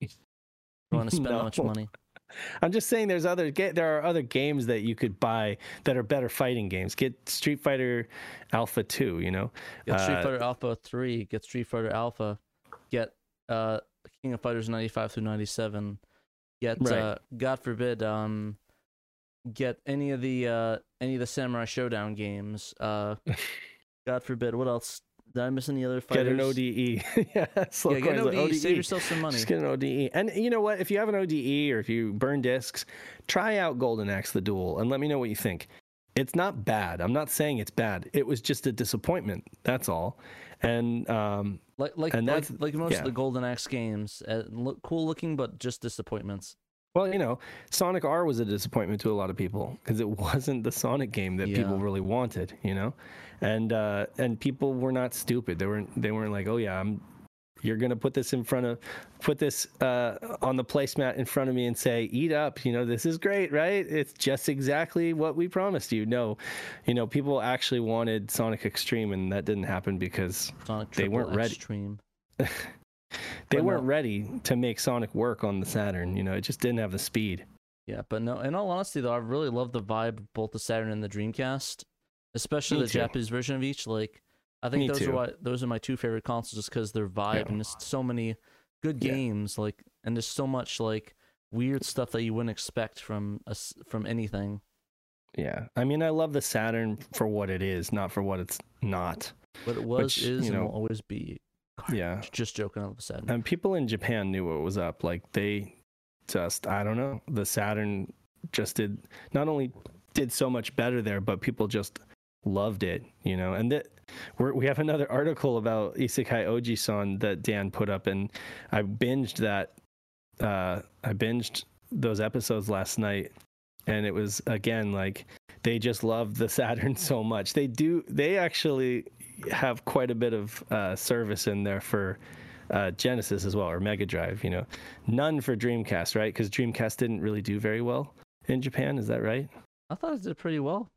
You want to spend that much money? I'm just saying, there's other there are other games that you could buy that are better fighting games. Get Street Fighter Alpha Two. You know, Get Street Uh, Fighter Alpha 3, get Street Fighter Alpha, get uh King of Fighters 95 through 97, get Right. uh God forbid um get any of the uh any of the Samurai Shodown games. Uh God forbid, what else? Did I miss any other fighters? get an ODE. yeah, slow Yeah, get an like ODE, save yourself some money. Just get an ODE. And you know what? If you have an ODE or if you burn discs, try out Golden Axe the Duel and let me know what you think. it's not bad. I'm not saying it's bad. It was just a disappointment. That's all. And um, Like like And like, like most yeah. of the Golden Axe games, uh, look cool looking, but just disappointments. Well, you know, Sonic R was a disappointment to a lot of people because it wasn't the Sonic game that people really wanted. You know, and uh, and people were not stupid. They weren't. They weren't like, oh yeah, I'm. You're gonna put this in front of, put this uh, on the placemat in front of me and say, "Eat up." You know, this is great, right? It's just exactly what we promised you. No, you know, people actually wanted Sonic X-treme, and that didn't happen because Sonic They weren't ready. Extreme. they But weren't no. ready to make Sonic work on the Saturn. You know, it just didn't have the speed. Yeah, but no. In all honesty, though, I really love the vibe of both the Saturn and the Dreamcast, especially Me the too. Japanese version of each. Like, I think Me those are too. why those are my two favorite consoles, just because their vibe Yeah. and just so many good Yeah. games. Like, and there's so much like weird stuff that you wouldn't expect from us from anything. Yeah, I mean, I love the Saturn for what it is, not for what it's not. What it was, Which, is, you and know, will always be. Yeah, Just joking all of a sudden. and people in Japan knew what was up. Like they just, I don't know, the Saturn just did not only did so much better there, but people just loved it, you know. And that we're, we have another article about Isekai Oji-san that Dan put up, and I binged that. Uh, I binged those episodes last night, and it was again like they just love the Saturn so much. They do. They actually have quite a bit of uh, service in there for uh, Genesis as well, or Mega Drive. You know, none for Dreamcast, right? Because Dreamcast didn't really do very well in Japan. Is that right? I thought it did pretty well.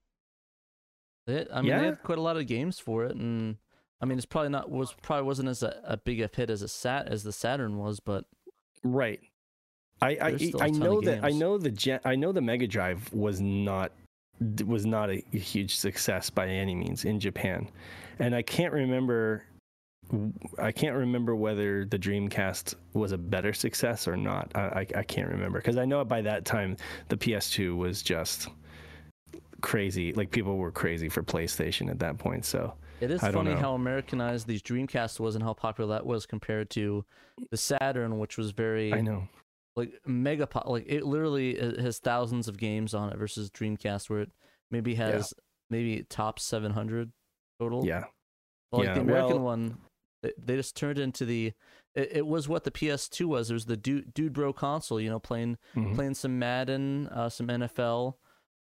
They, I mean, Yeah? they had quite a lot of games for it, and I mean, it's probably not was probably wasn't as a, a big a hit as a sat as the Saturn was, but Right. I I, There's still a I know that I know the Gen, I know the Mega Drive was not was not a huge success by any means in Japan, and I can't remember I can't remember whether the Dreamcast was a better success or not. I I, I can't remember because I know by that time the PS2 was just crazy. Like people were crazy for PlayStation at that point. So it is funny know. how Americanized these Dreamcast was and how popular that was compared to the Saturn, which was very I know. like mega pop. Like it literally has thousands of games on it versus Dreamcast, where it maybe has maybe top seven hundred total. Yeah. Like Yeah, the American well- one, they, just turned into the. It, it was what the PS2 was. It was the dude, dude bro console. You know, playing Mhm. playing some Madden, uh, some NFL,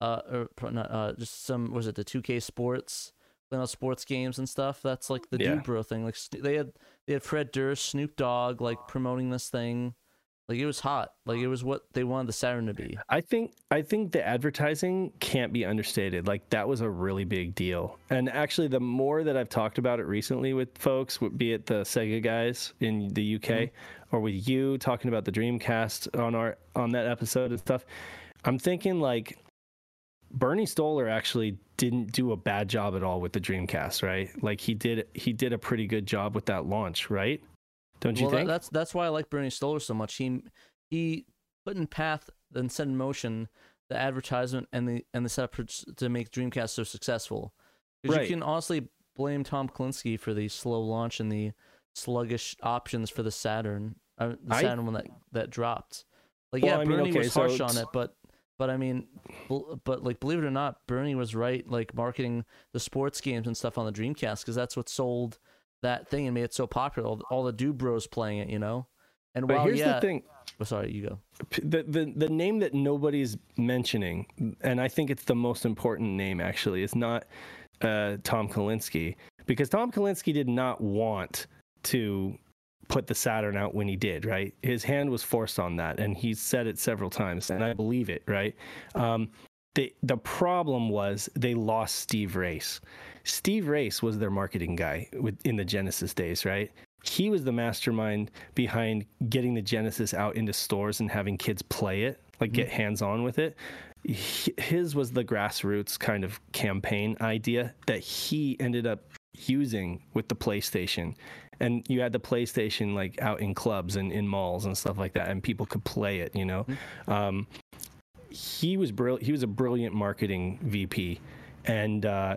uh, or not, uh, just some was it the 2K Sports, playing all sports games and stuff. That's like the Yeah. dude bro thing. Like they had they had Fred Durst, Snoop Dogg, like promoting this thing. Like it was hot. Like it was what they wanted the Saturn to be. I think I think the advertising can't be understated. Like that was a really big deal. And actually, the more that I've talked about it recently with folks, be it the Sega guys in the UK mm-hmm. or with you talking about the Dreamcast on our on that episode and stuff, I'm thinking like Bernie Stolar actually didn't do a bad job at all with the Dreamcast, right? Like he did he did a pretty good job with that launch, right? Don't you well, think? that's that's why I like Bernie Stolar so much. He he put in path and set in motion the advertisement and the and the setup to make Dreamcast so successful. Because Right. you can honestly blame Tom Kalinske for the slow launch and the sluggish options for the Saturn, uh, the I- Saturn one that that dropped. Like Well, yeah, I mean, Bernie okay, was so harsh on it, but but I mean, but like believe it or not, Bernie was right. Like marketing the sports games and stuff on the Dreamcast because that's what sold that thing and made it so popular. All, all the dude bros playing it, you know. And but while here's yeah, the thing. Oh, sorry, you go. The, the the name that nobody's mentioning, and I think it's the most important name actually, is not uh, Tom Kalinske because Tom Kalinske did not want to put the Saturn out when he did. Right, his hand was forced on that, and he said it several times, and I believe it. Right. Um, the the problem was they lost Steve Race. Steve Race was their marketing guy with, in the Genesis days, right? He was the mastermind behind getting the Genesis out into stores and having kids play it, like get hands on with it. His was the grassroots kind of campaign idea that he ended up using with the PlayStation. And you had the PlayStation like out in clubs and in malls and stuff like that, and people could play it, you know. Um, he was brill- he was a brilliant marketing VP, and uh,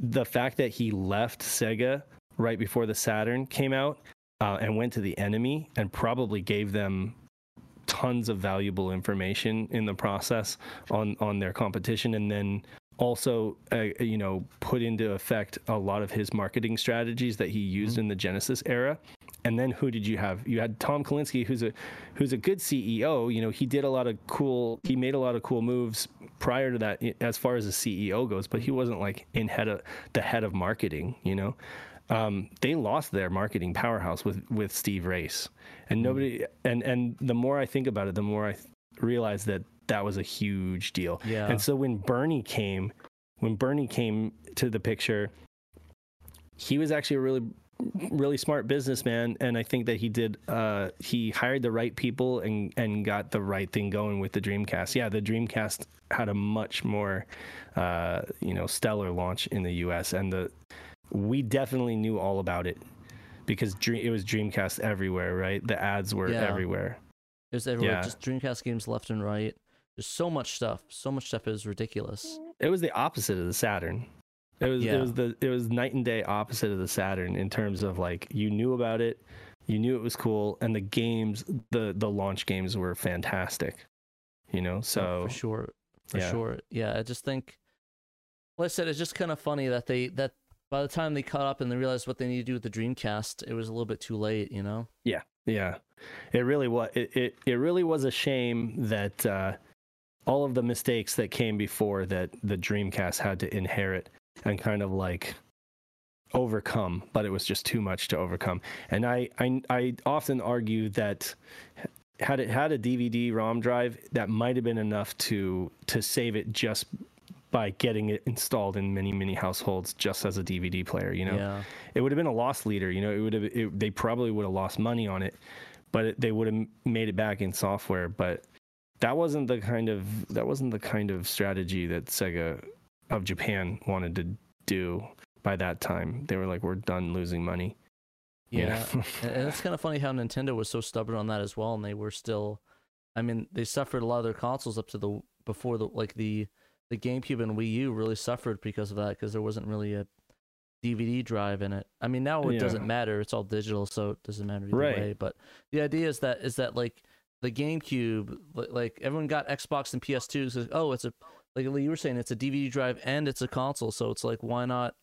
the fact that he left Sega right before the Saturn came out uh, and went to the enemy and probably gave them tons of valuable information in the process on on their competition and then also uh, you know put into effect a lot of his marketing strategies that he used in the Genesis era. And then who did you have? You had Tom Kalinske, who's a who's a good CEO. You know, he did a lot of cool. He made a lot of cool moves prior to that, as far as the CEO goes. But he wasn't like in head of the head of marketing. You know, um, they lost their marketing powerhouse with with Steve Race, and nobody. And and the more I think about it, the more I th- realize that that was a huge deal. Yeah. And so when Bernie came, when Bernie came to the picture, he was actually a really really smart businessman and i think that he did uh he hired the right people and and got the right thing going with the dreamcast yeah the dreamcast had a much more uh you know stellar launch in the us and the we definitely knew all about it because dream, it was dreamcast everywhere right the ads were Yeah. everywhere There's everywhere, Yeah. just Dreamcast games left and right. There's so much stuff. So much stuff is ridiculous. it was the opposite of the Saturn. It was Yeah. it was the it was night and day opposite of the Saturn in terms of like you knew about it, you knew it was cool, and the games the the launch games were fantastic. You know, so for sure, for yeah. sure. Yeah, I just think, like I said, it's just kind of funny that they that by the time they caught up and they realized what they need to do with the Dreamcast, it was a little bit too late. You know? Yeah, yeah, it really was it it, it really was a shame that uh, all of the mistakes that came before that the Dreamcast had to inherit and kind of like overcome, but it was just too much to overcome. And I I, I often argue that had it had a DVD ROM drive, that might have been enough to to save it just by getting it installed in many many households just as a DVD player. You know, Yeah. it would have been a loss leader. You know, it would have it, they probably would have lost money on it, but it, they would have made it back in software. But that wasn't the kind of that wasn't the kind of strategy that Sega of Japan wanted to do by that time. They were like, we're done losing money. you Yeah. know? and it's kind of funny how Nintendo was so stubborn on that as well, and they were still. I mean, they suffered a lot of their consoles up to the before the like the the GameCube and Wii U really suffered because of that because there wasn't really a DVD drive in it. I mean, now it Yeah. doesn't matter; it's all digital, so it doesn't matter either Right. way. But the idea is that is that like the GameCube, like everyone got Xbox and PS2, so oh, it's a like you were saying, it's a DVD drive and it's a console, so it's like why not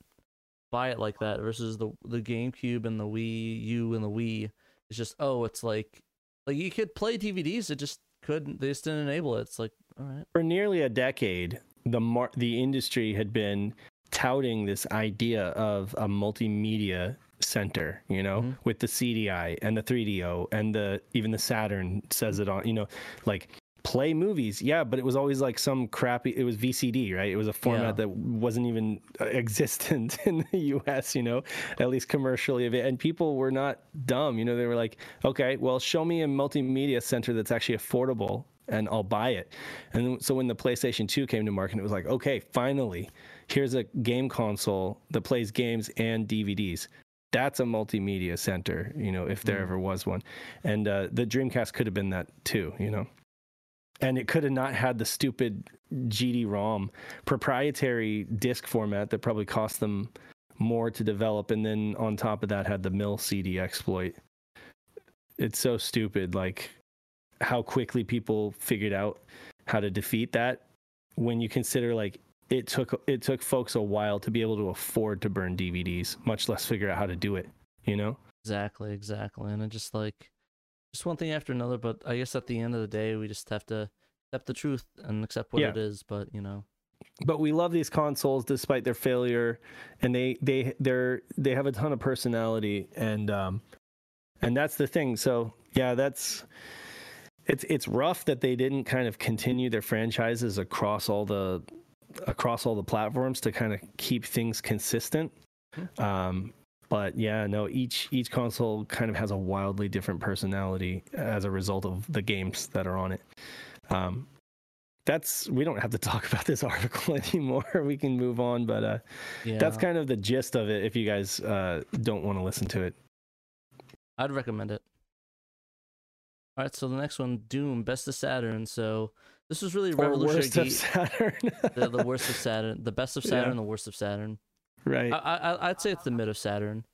buy it like that versus the the GameCube and the Wii U and the Wii. It's just oh, it's like like you could play DVDs, it just couldn't. They just didn't enable it. It's like all right, For nearly a decade, the mar- the industry had been touting this idea of a multimedia center, you know, Mhm. with the CDI and the 3DO and the even the Saturn says it on, you know, like play movies. Yeah, but it was always like some crappy it was VCD, right? It was a format Yeah. that wasn't even uh, existent in the US, you know, at least commercially of it. And people were not dumb, you know, they were like, "Okay, well, show me a multimedia center that's actually affordable and I'll buy it." And so when the PlayStation 2 came to market, it was like, "Okay, finally, here's a game console that plays games and DVDs." That's a multimedia center, you know, if there Mm. ever was one. And uh, the Dreamcast could have been that too, you know and it could have not had the stupid GD-ROM proprietary disc format that probably cost them more to develop, and then on top of that had the MIL-CD exploit. It's so stupid, like how quickly people figured out how to defeat that. When you consider like it took it took folks a while to be able to afford to burn DVDs, much less figure out how to do it. You know? exactly, exactly. And it just like just one thing after another. But I guess at the end of the day, we just have to accept the truth and accept what Yeah. it is. But you know, but we love these consoles despite their failure and they they they're they have a ton of personality and um and that's the thing so yeah that's it's it's rough that they didn't kind of continue their franchises across all the across all the platforms to kind of keep things consistent um but yeah no each each console kind of has a wildly different personality as a result of the games that are on it um that's we don't have to talk about this article anymore. We can move on, but uh, yeah, that's kind of the gist of it. If you guys uh, don't want to listen to it, I'd recommend it. All right, so the next one, Doom, Best of Saturn. So this was really revolutionary. worst of Saturn, the, the worst of Saturn, the best of Yeah. Saturn, the worst of Saturn. Right? I, I I'd say it's the mid of Saturn.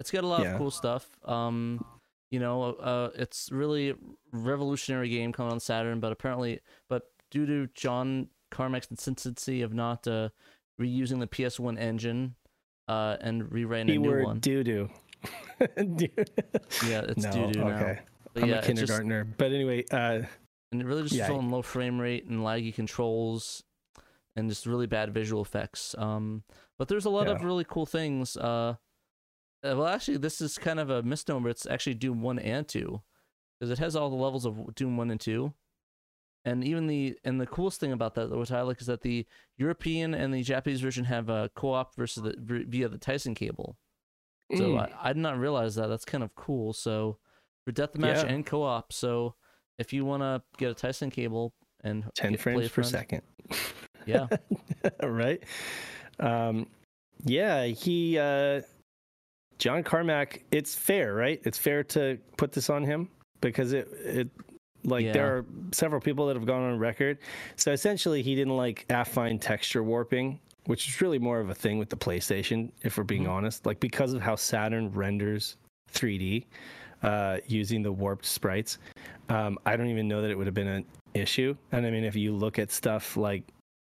It's got a lot Yeah. of cool stuff. Um, you know, uh, it's really revolutionary game coming on Saturn, but apparently, but due to John Carmack's consistency of not uh, reusing the PS1 engine uh, and rewriting a new one. doo doo. Yeah, it's no, doo-doo now. But I'm yeah, a it's just- kindergartner. But anyway, uh, and it really just Yeah. showing low frame rate and laggy controls and just really bad visual effects um but there's a lot of really cool things uh uh, well actually this is kind of a misnomer it's actually doom 1 and 2 because it has all the levels of doom 1 and 2 and even the and the coolest thing about that which i like is that the european and the japanese version have a co-op versus the via the Taisen cable so mm, I, I did not realize that. That's kind of cool. So for deathmatch Yeah. and co-op. So if you want to get a Taisen cable and 10 frames per friends- second. Yeah. right? Um, yeah, he, uh, John Carmack, it's fair, right? It's fair to put this on him because it, it, like Yeah. there are several people that have gone on record. So essentially, he didn't like affine texture warping, which is really more of a thing with the PlayStation, if we're being Mhm. honest. Like because of how Saturn renders 3D uh, using the warped sprites, um, I don't even know that it would have been an issue. And I mean, if you look at stuff like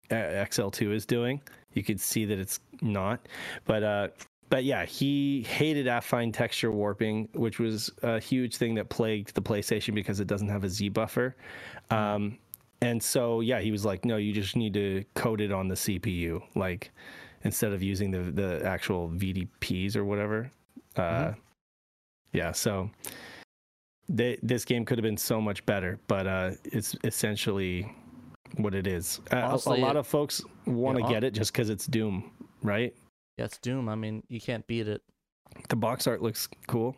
XL2 is doing, you could see that it's not. But uh, but yeah, he hated affine texture warping, which was a huge thing that plagued the PlayStation because it doesn't have a Z buffer. Um, and so yeah, he was like, no, you just need to code it on the CPU, like instead of using the the actual VDPs or whatever. Uh, Mhm. Yeah, so they, this game could have been so much better, but uh, it's essentially what it is. Uh, a- Honestly, a lot it- of folks want to get it just because it's Doom, right? yeah, it's Doom. I mean, you can't beat it. The box art looks cool.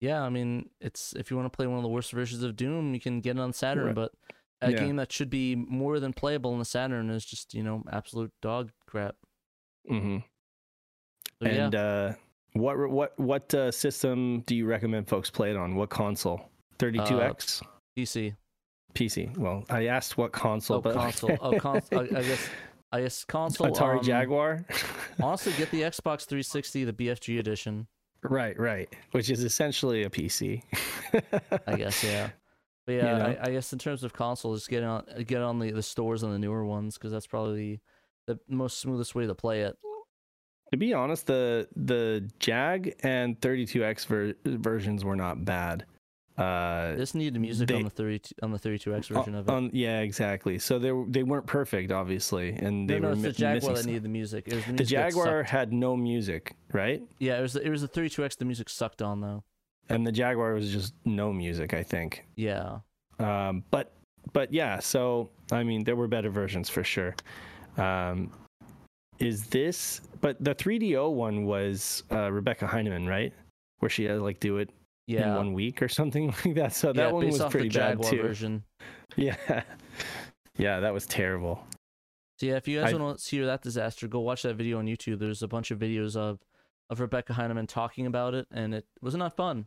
Yeah, I mean, it's if you want to play one of the worst versions of Doom, you can get it on Saturn. Right. But a Yeah. game that should be more than playable on the Saturn is just you know absolute dog crap. hmm So yeah, and uh, what what what uh, system do you recommend folks play it on? What console? 32x, PC. PC. Well, I asked what console, Oh, but console. Oh, console. I, I guess. I guess console. Atari um, Jaguar. Honestly, get the Xbox 360, the BFG edition. right, right. Which is essentially a PC. I guess, yeah. But You yeah, know? I, I guess in terms of consoles, get on get on the, the stores on the newer ones because that's probably the, the most smoothest way to play it. To be honest, the the Jag and 32X ver- versions were not bad. Uh, This needed music on the 32 on the 32x version of it. on- yeah, exactly. So they were- they weren't perfect, obviously, and they no, no, were it's mi- the Jaguar missing that needed the music. It was the, The music that Jaguar had no music, right? Yeah, it was the, it was the 32x. The music sucked on though. And the Jaguar was just no music, I think. Yeah, Um, but but yeah, so I mean, there were better versions for sure. Um, is this? But the 3DO one was uh, Rebecca Heineman, right? Where she had like do it in yeah. one week or something like that. So yeah, that one was pretty bad too. version. Yeah, yeah, that was terrible. So yeah, if you guys I- want to see that disaster, go watch that video on YouTube. There's a bunch of videos of of Rebecca Heineman talking about it, and it was not fun.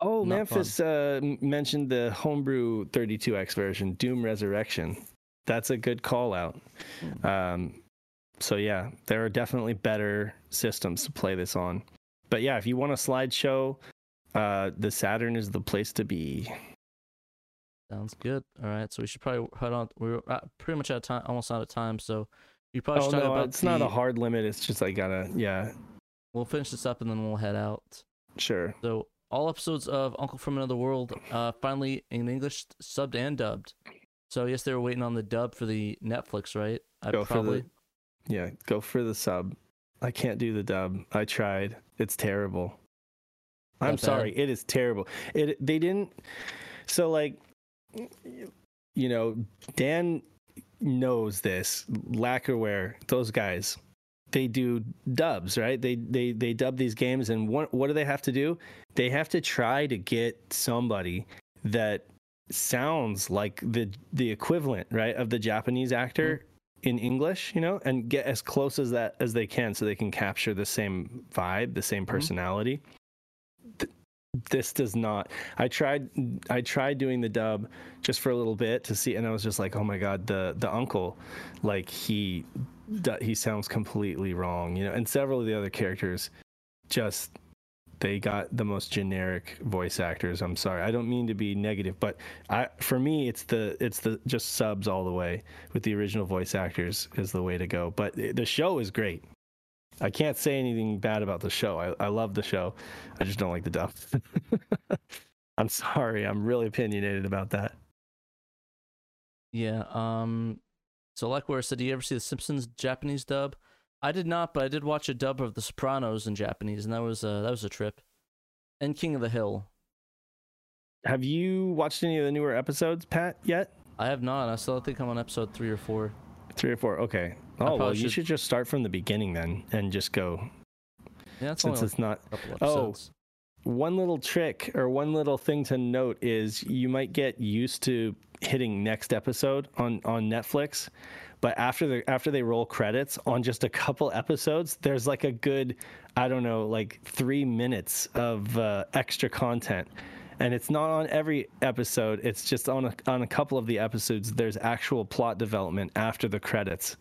Oh, Not Memphis uh, mentioned the homebrew 32x version, Doom Resurrection. That's a good call out. Hmm. Um, so yeah, there are definitely better systems to play this on. But yeah, if you want a slideshow, uh, the Saturn is the place to be. Sounds good. All right, so we should probably head on. We're uh, pretty much out of time, almost out of time. So you probably Oh should talk no, it's not a hard limit. It's just I gotta. Yeah, We'll finish this up and then we'll head out. sure. So all episodes of Uncle from Another World, uh, finally in English, subbed and dubbed. So yes, they were waiting on the dub for the Netflix, right? I Go for probably. the- Yeah, go for the sub. I can't do the dub. I tried. It's terrible. I'm That sorry. It is terrible. It they didn't so like you know, Dan knows this. Lacquerware, those guys, they do dubs, right? They they they dub these games and what what do they have to do? They have to try to get somebody that sounds like the the equivalent, right, of the Japanese actor mm-hmm. in English, you know, and get as close as that as they can so they can capture the same vibe, the same mm-hmm. personality. Th- This does not. I tried I tried doing the dub just for a little bit to see and I was just like, "Oh my god, the the uncle like he he sounds completely wrong, you know." And several of the other characters just they got the most generic voice actors. I'm sorry. I don't mean to be negative, but I for me it's the it's the just subs all the way with the original voice actors is the way to go. But the show is great. I can't say anything bad about the show. I, I love the show. I just don't like the dub. I'm sorry. I'm really opinionated about that. Yeah. Um. So, like where I said, do you ever see the Simpsons Japanese dub? I did not, but I did watch a dub of The Sopranos in Japanese, and that was uh, that was a trip. And King of the Hill. Have you watched any of the newer episodes, Pat? Yet? I have not. I still think I'm on episode three or four. Three or four. Okay. Oh well, you should... should just start from the beginning then, and just go. Yeah, since it's not. Oh, one little trick or one little thing to note is you might get used to hitting next episode on on Netflix, but after the after they roll credits on just a couple episodes, there's like a good, I don't know, like three minutes of uh, extra content and it's not on every episode. It's just on a, on a couple of the episodes. There's actual plot development after the credits.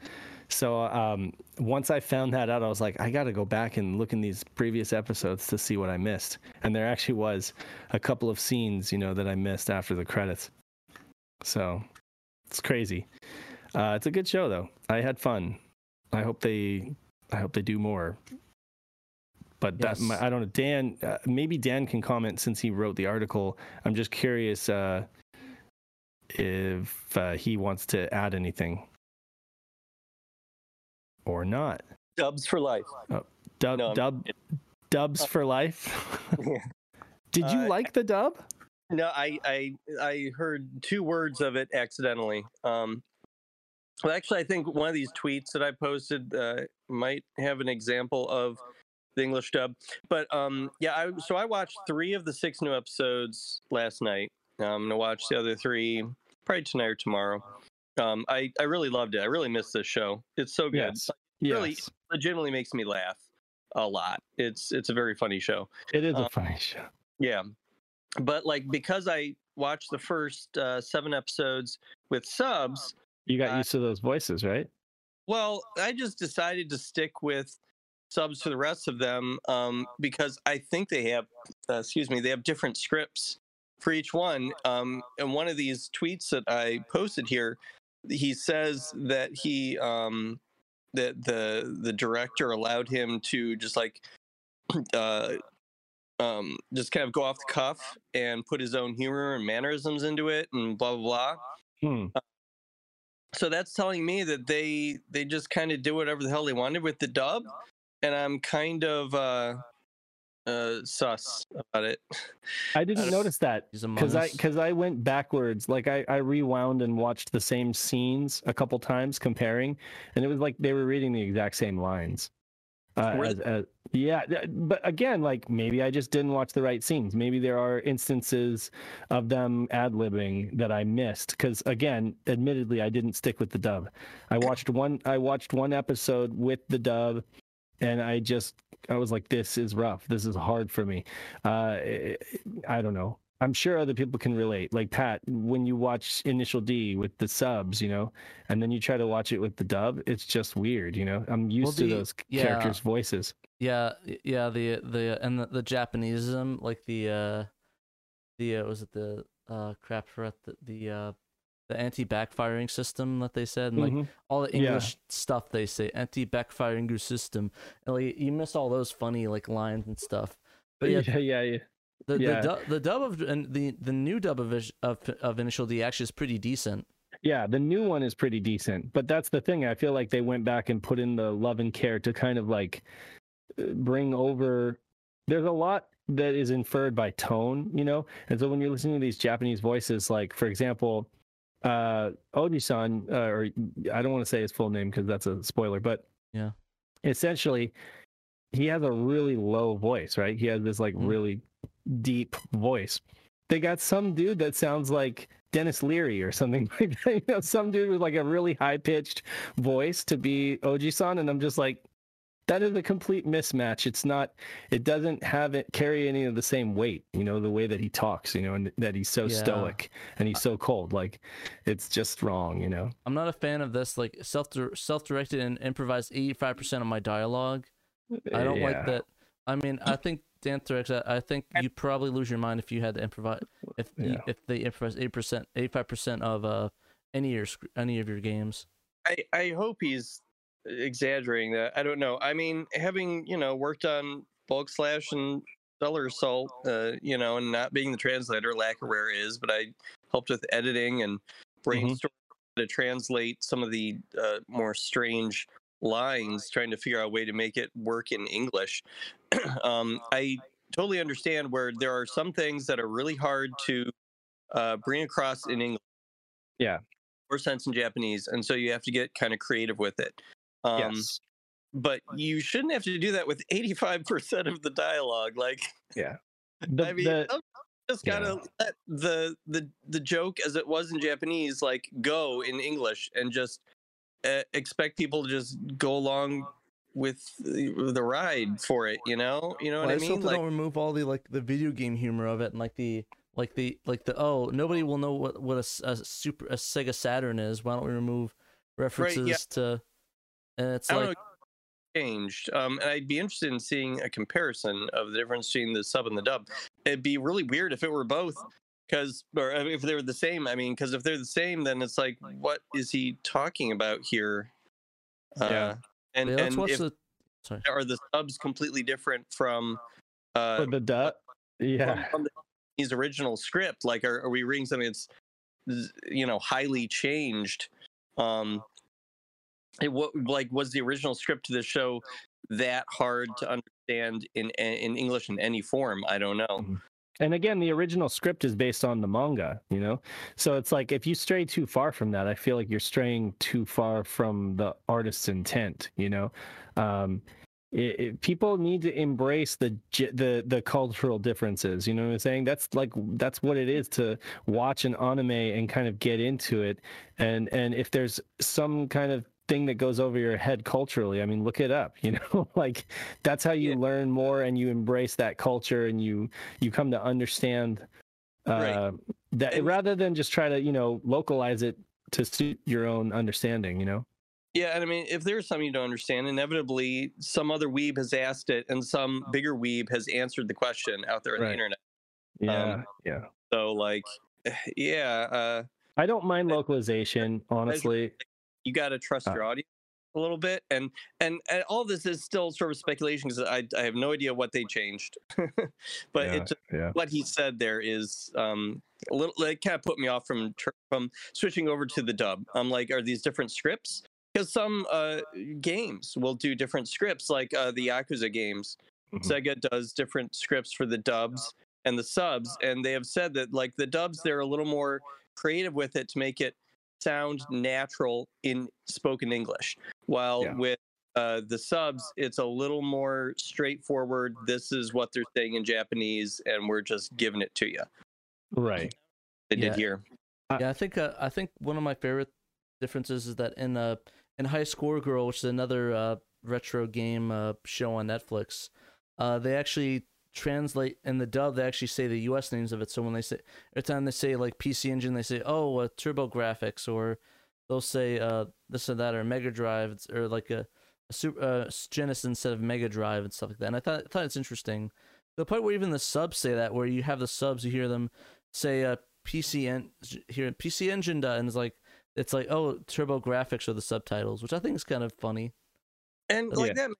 So um, once I found that out, I was like, I got to go back and look in these previous episodes to see what I missed. And there actually was a couple of scenes, you know, that I missed after the credits. So it's crazy. Uh, it's a good show, though. I had fun. I hope they, I hope they do more. But yes. that, I don't know. Dan, uh, maybe Dan can comment since he wrote the article. I'm just curious uh, if uh, he wants to add anything or not. Dubs for life. Oh, dub, no, dub, dubs for life. Did you uh, like the dub? No, I, I I heard two words of it accidentally. Um, well, actually, I think one of these tweets that I posted uh, might have an example of the English dub. But um, yeah, I, so I watched three of the six new episodes last night. I'm gonna watch the other three probably tonight or tomorrow. Um, I I really loved it. I really miss this show. It's so good. Yes. It really, yes. legitimately makes me laugh a lot. It's it's a very funny show. It is um, a funny show. Yeah, but like because I watched the first uh, seven episodes with subs, you got uh, used to those voices, right? Well, I just decided to stick with subs for the rest of them um, because I think they have, uh, excuse me, they have different scripts for each one. Um, and one of these tweets that I posted here, he says that he um, that the the director allowed him to just like uh, um, just kind of go off the cuff and put his own humor and mannerisms into it and blah blah blah. Hmm. Uh, so that's telling me that they they just kind of do whatever the hell they wanted with the dub, and I'm kind of uh, uh, sus about it. I didn't notice that because I because I went backwards. Like I, I rewound and watched the same scenes a couple times comparing, and it was like they were reading the exact same lines. Uh, as, as, yeah, but again, like maybe I just didn't watch the right scenes. Maybe there are instances of them ad libbing that I missed. Because again, admittedly, I didn't stick with the dub. I watched one. I watched one episode with the dub, and I just I was like, this is rough. This is hard for me. Uh, I don't know. I'm sure other people can relate. Like Pat, when you watch Initial D with the subs, you know, and then you try to watch it with the dub, it's just weird, you know. I'm used well, the, to those yeah, characters' voices. Yeah, yeah, the the and the, the Japaneseism, like the uh the uh, was it the uh crap for the the uh the anti-backfiring system that they said, and like mm-hmm. all the English yeah. stuff they say, anti-backfiring system, and like you miss all those funny like lines and stuff. But yeah, yeah, yeah. yeah. The, yeah. the, the dub of and the the new dub of, of of Initial D actually is pretty decent. Yeah, the new one is pretty decent, but that's the thing. I feel like they went back and put in the love and care to kind of like bring over. There's a lot that is inferred by tone, you know, and so when you're listening to these Japanese voices, like for example, uh, Oji-san, uh, or I don't want to say his full name because that's a spoiler, but yeah, essentially, he has a really low voice, right? He has this like mm. really deep voice. They got some dude that sounds like Denis Leary or something like that. You know, some dude with like a really high pitched voice to be Oji-san, and I'm just like, that is a complete mismatch. It's not. It doesn't have it carry any of the same weight. You know, the way that he talks. You know, and that he's so yeah. stoic and he's so cold. Like, it's just wrong. You know. I'm not a fan of this. Like self self directed and improvised 85 percent of my dialogue. I don't yeah. like that. I mean, I think Anthrax, I, I think you'd probably lose your mind if you had to improvise. If you, Yeah. if they improvise eight percent, eighty five percent of uh any of your sc- any of your games. I, I hope he's exaggerating that. I don't know. I mean, having you know worked on Bulk Slash and Stellar Assault, uh, you know, and not being the translator, Lacquerware is, but I helped with editing and brainstorming to translate some of the uh, more strange lines, trying to figure out a way to make it work in English. um, I totally understand where there are some things that are really hard to uh, bring across in English. Yeah. Or sense in Japanese, and so you have to get kind of creative with it. Um, yes. but you shouldn't have to do that with 85% of the dialogue like Yeah. The, i mean the- just gotta let the the the joke as it was in japanese like go in english and just uh, expect people to just go along with the, the ride for it you know you know Well, what I mean like don't remove all the like the video game humor of it and like the like the like the oh nobody will know what what a super a Sega Saturn is. Why don't we remove references to? And it's I don't like know, changed um and i'd be interested in seeing a comparison of the difference between the sub and the dub it'd be really weird if it were both because or if they were the same i mean because if they're the same then it's like what is he talking about here uh Yeah. and yeah, and watch if the. Sorry. are the subs completely different from uh for the dub? yeah. from the, his original script like are, are we reading something that's you know highly changed um it, what like was the original script to the show that hard to understand in in english in any form i don't know And again, the original script is based on the manga, you know? So it's like if you stray too far from that, I feel like you're straying too far from the artist's intent, you know? Um, it, it- people need to embrace the the the cultural differences. You know what I'm saying? That's like that's what it is to watch an anime and kind of get into it. And and if there's some kind of thing that goes over your head culturally, I mean, look it up. You know, like that's how you Yeah. learn more and you embrace that culture and you you come to understand uh, Right. that And- rather than just try to you know localize it to suit your own understanding. You know. yeah and i mean if there's something you don't understand inevitably some other weeb has asked it and some bigger weeb has answered the question out there on Right. the internet Yeah. Um, yeah. so like yeah uh I don't mind localization, honestly. You got to trust Uh, your audience a little bit and and, and all this is still sort of speculation because I, I have no idea what they changed but yeah, it just, yeah. what he said there is um a little it kind of put me off from from switching over to the dub i'm like are these different scripts because some uh games will do different scripts like uh the yakuza games Mhm. sega does different scripts for the dubs and the subs and they have said that like the dubs they're a little more creative with it to make it sound natural in spoken english while Yeah. with uh, the subs it's a little more straightforward this is what they're saying in japanese and we're just giving it to you Right. they Yeah. did here Yeah, I think uh, I think one of my favorite differences is that in uh in High Score Girl, which is another uh, retro game uh, show on Netflix, uh, they actually translate in the dub. They actually say the U.S. names of it. So when they say every time they say like PC Engine, they say oh uh, TurboGrafx, or they'll say uh this or that or Mega Drive, or like a, a super uh, Genesis instead of Mega Drive and stuff like that. And I thought I thought it's interesting. The part where even the subs say that, where you have the subs, you hear them say uh, PC en- here PC Engine and it's like it's like oh TurboGrafx are the subtitles, which I think is kind of funny. and Yeah. like that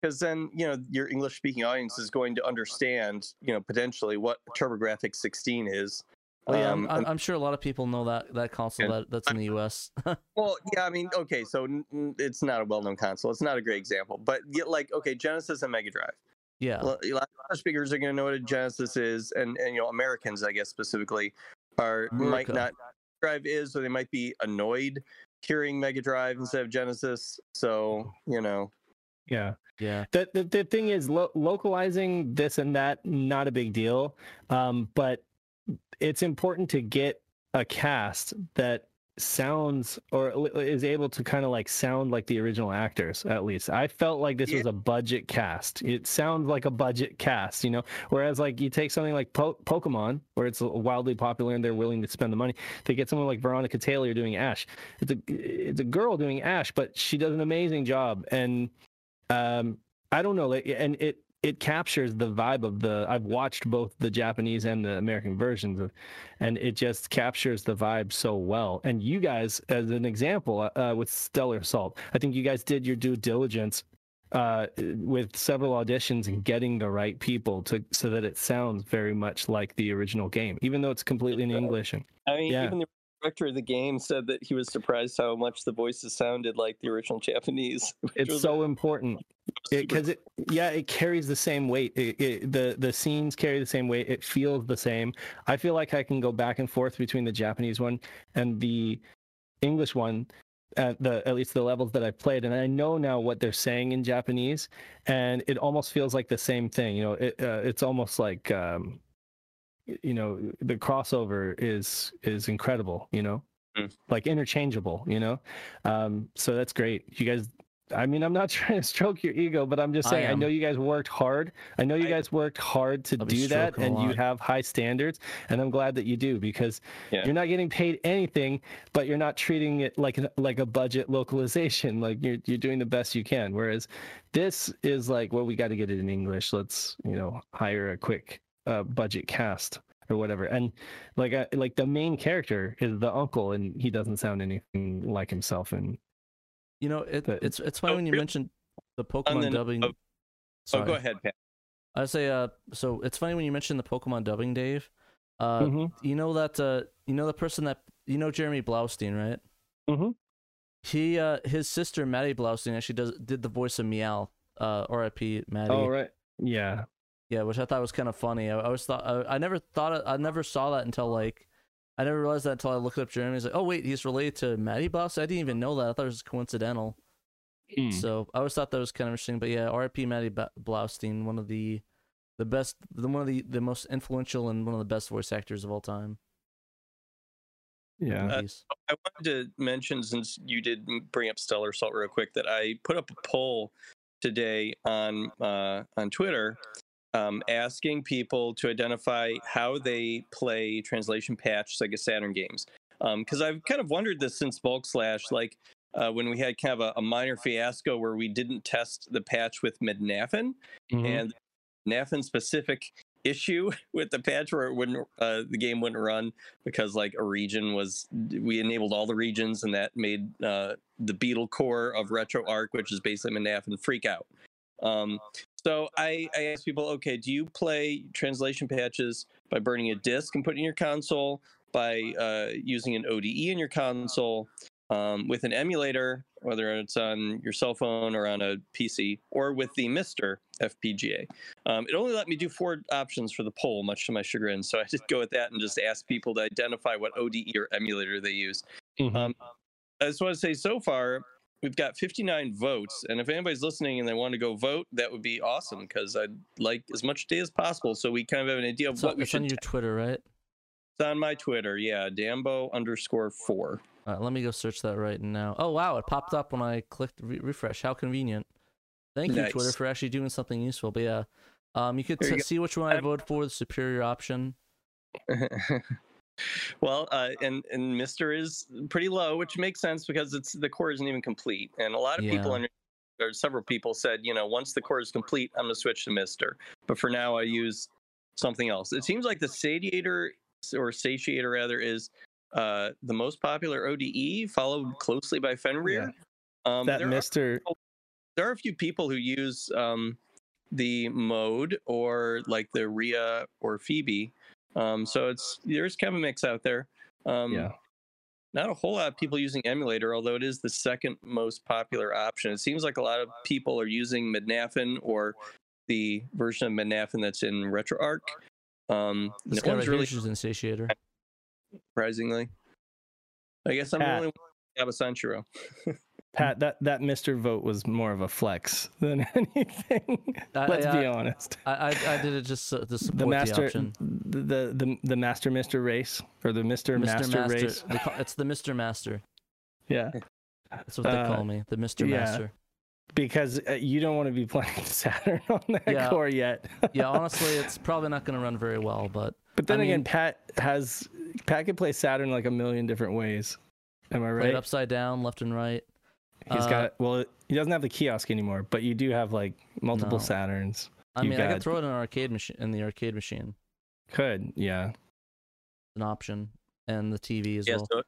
because then you know your english speaking audience is going to understand you know potentially what TurboGrafx 16 is Well, yeah, Um, I'm, I'm, sure a lot of people know that that console that, that's in the U.S. Well, yeah, I mean, okay, so it's not a well-known console. It's not a great example, but yet, like, okay, Genesis and Mega Drive. yeah, A lot of speakers are going to know what a Genesis is, and, and you know, Americans, I guess specifically, are might not drive is, or they might be annoyed hearing Mega Drive instead of Genesis. So you know, Yeah. yeah, the, the the thing is lo- localizing this and that not a big deal. Um but it's important to get a cast that sounds or is able to kind of like sound like the original actors at least. I felt like this Yeah. was a budget cast. It sounds like a budget cast you know? Whereas like you take something like po- pokemon where it's wildly popular and they're willing to spend the money they get someone like veronica taylor doing ash. It's a it's a girl doing ash but she does an amazing job. And um i don't know like and it it captures the vibe of the I've watched both the Japanese and the American versions of and it just captures the vibe so well. And you guys as an example uh, with Stellar Assault, I think you guys did your due diligence uh, with several auditions and getting the right people to so that it sounds very much like the original game, even though it's completely in English. And I mean, Yeah. even the director of the game said that he was surprised how much the voices sounded like the original Japanese. it's so important. because it, yeah it carries the same weight. It, it, the the scenes carry the same weight. It feels the same. I feel like i can go back and forth between the japanese one and the english one at the at least the levels that i played and i know now what they're saying in japanese and it almost feels like the same thing you know? It, uh, it's almost like um you know the crossover is is incredible you know Mm. like interchangeable you know um so that's great you guys I mean, I'm not trying to stroke your ego, but I'm just saying, I, am. know you guys worked hard. I know you I- guys worked hard to I'll do that, and you have high standards, and I'm glad that you do because Yeah. you're not getting paid anything, but you're not treating it like a, like a budget localization. Like you're you're doing the best you can. Whereas this is like, well, we got to get it in English. Let's you know hire a quick uh, budget cast or whatever. And like uh, like the main character is the uncle, and he doesn't sound anything like himself. And You know, it, But- it's it's funny Oh, when you real- mentioned the Pokemon the note dubbing. of- Sorry. Oh, go ahead, Pat. I say, uh, so it's funny when you mentioned the Pokemon dubbing, Dave. Uh, Mhm. you know that uh, you know the person that you know Jeremy Blaustein, right? Mhm. He uh, his sister Maddie Blaustein actually does did the voice of Meowth. Uh, R.I.P. Maddie. oh right, yeah. Yeah, which I thought was kind of funny. I, I always thought I, I never thought it, I never saw that until like I never realized that until I looked up Jeremy. I was like, oh wait, he's related to Maddie Blaustein. I didn't even know that. I thought it was coincidental. Hmm. So I always thought that was kind of interesting. But yeah, R.I.P. Maddie Ba- Blaustein, one of the the best, the one of the the most influential and one of the best voice actors of all time. Yeah. Uh, I wanted to mention, since you did bring up Stellar Assault real quick, that I put up a poll today on uh, on Twitter, um, asking people to identify how they play translation patch Sega Saturn games. Because I've kind of wondered this since Bulk Slash, like uh, when we had kind of a, a minor fiasco where we didn't test the patch with Mednafen, Mhm. and Nafin specific issue with the patch where it wouldn't uh, the game wouldn't run because like a region was we enabled all the regions and that made uh, the beetle core of RetroArch which is basically Nafin freak out um, so I, I asked people okay do you play translation patches by burning a disk and putting in your console by uh, using an ode in your console um, with an emulator whether it's on your cell phone or on a pc or with the mister fpga um, it only let me do four options for the poll, much to my chagrin. So I did go with that and just ask people to identify what ODE or emulator they use. Mhm. Um, I just want to say so far, we've got 59 votes. And if anybody's listening and they want to go vote, that would be awesome because I'd like as much data as possible so we kind of have an idea of It's, what on, we it's should on your Twitter, right? It's on my Twitter. Yeah, Dambo underscore four. All right, let me go search that right now. Oh wow, it popped up when I clicked re- refresh. How convenient. Thank you, Twitter, for actually doing something useful. But yeah, um, you could There you see which one I voted for, the superior option. well, uh, and and Mister is pretty low, which makes sense because it's the core isn't even complete, and a lot of people under or several people said, you know, once the core is complete, I'm gonna switch to Mister. But for now, I use something else. It seems like the Satiator or Satiator rather is uh, the most popular ODE, followed closely by Fenrir. Um, that there are- Mister. there are a few people who use um, the mode or like the Rhea or Phoebe. Um, so it's there's kind of a mix out there. Um, Yeah. Not a whole lot of people using emulator, although it is the second most popular option. It seems like a lot of people are using Mednafen or the version of Mednafen that's in RetroArch. Um, This no guy one's right really here is an insatiator. surprisingly. I guess I'm the Pat. only one who have a Sanchiro. Pat, that that Mister vote was more of a flex than anything. I- Let's I- be honest. I, I I did it just so- to support The master, option. the, the the the master Mister race or the Mister Mr. Master, Master. race. Call- it's the Mr. Master. Yeah, That's what they Uh, call me, the Mr. yeah. Master. because uh, you don't want to be playing Saturn on that Yeah. core yet. Yeah, honestly, it's probably not going to run very well, but But then I again, mean- Pat has Pat can play Saturn like a million different ways. Am I right right? upside down, left and right. He's uh, got well, he doesn't have the kiosk anymore, but you do have like multiple No. Saturns. I You mean, I could throw it in an arcade machine in the arcade machine. Could yeah. An option and the TV as Yeah, well. so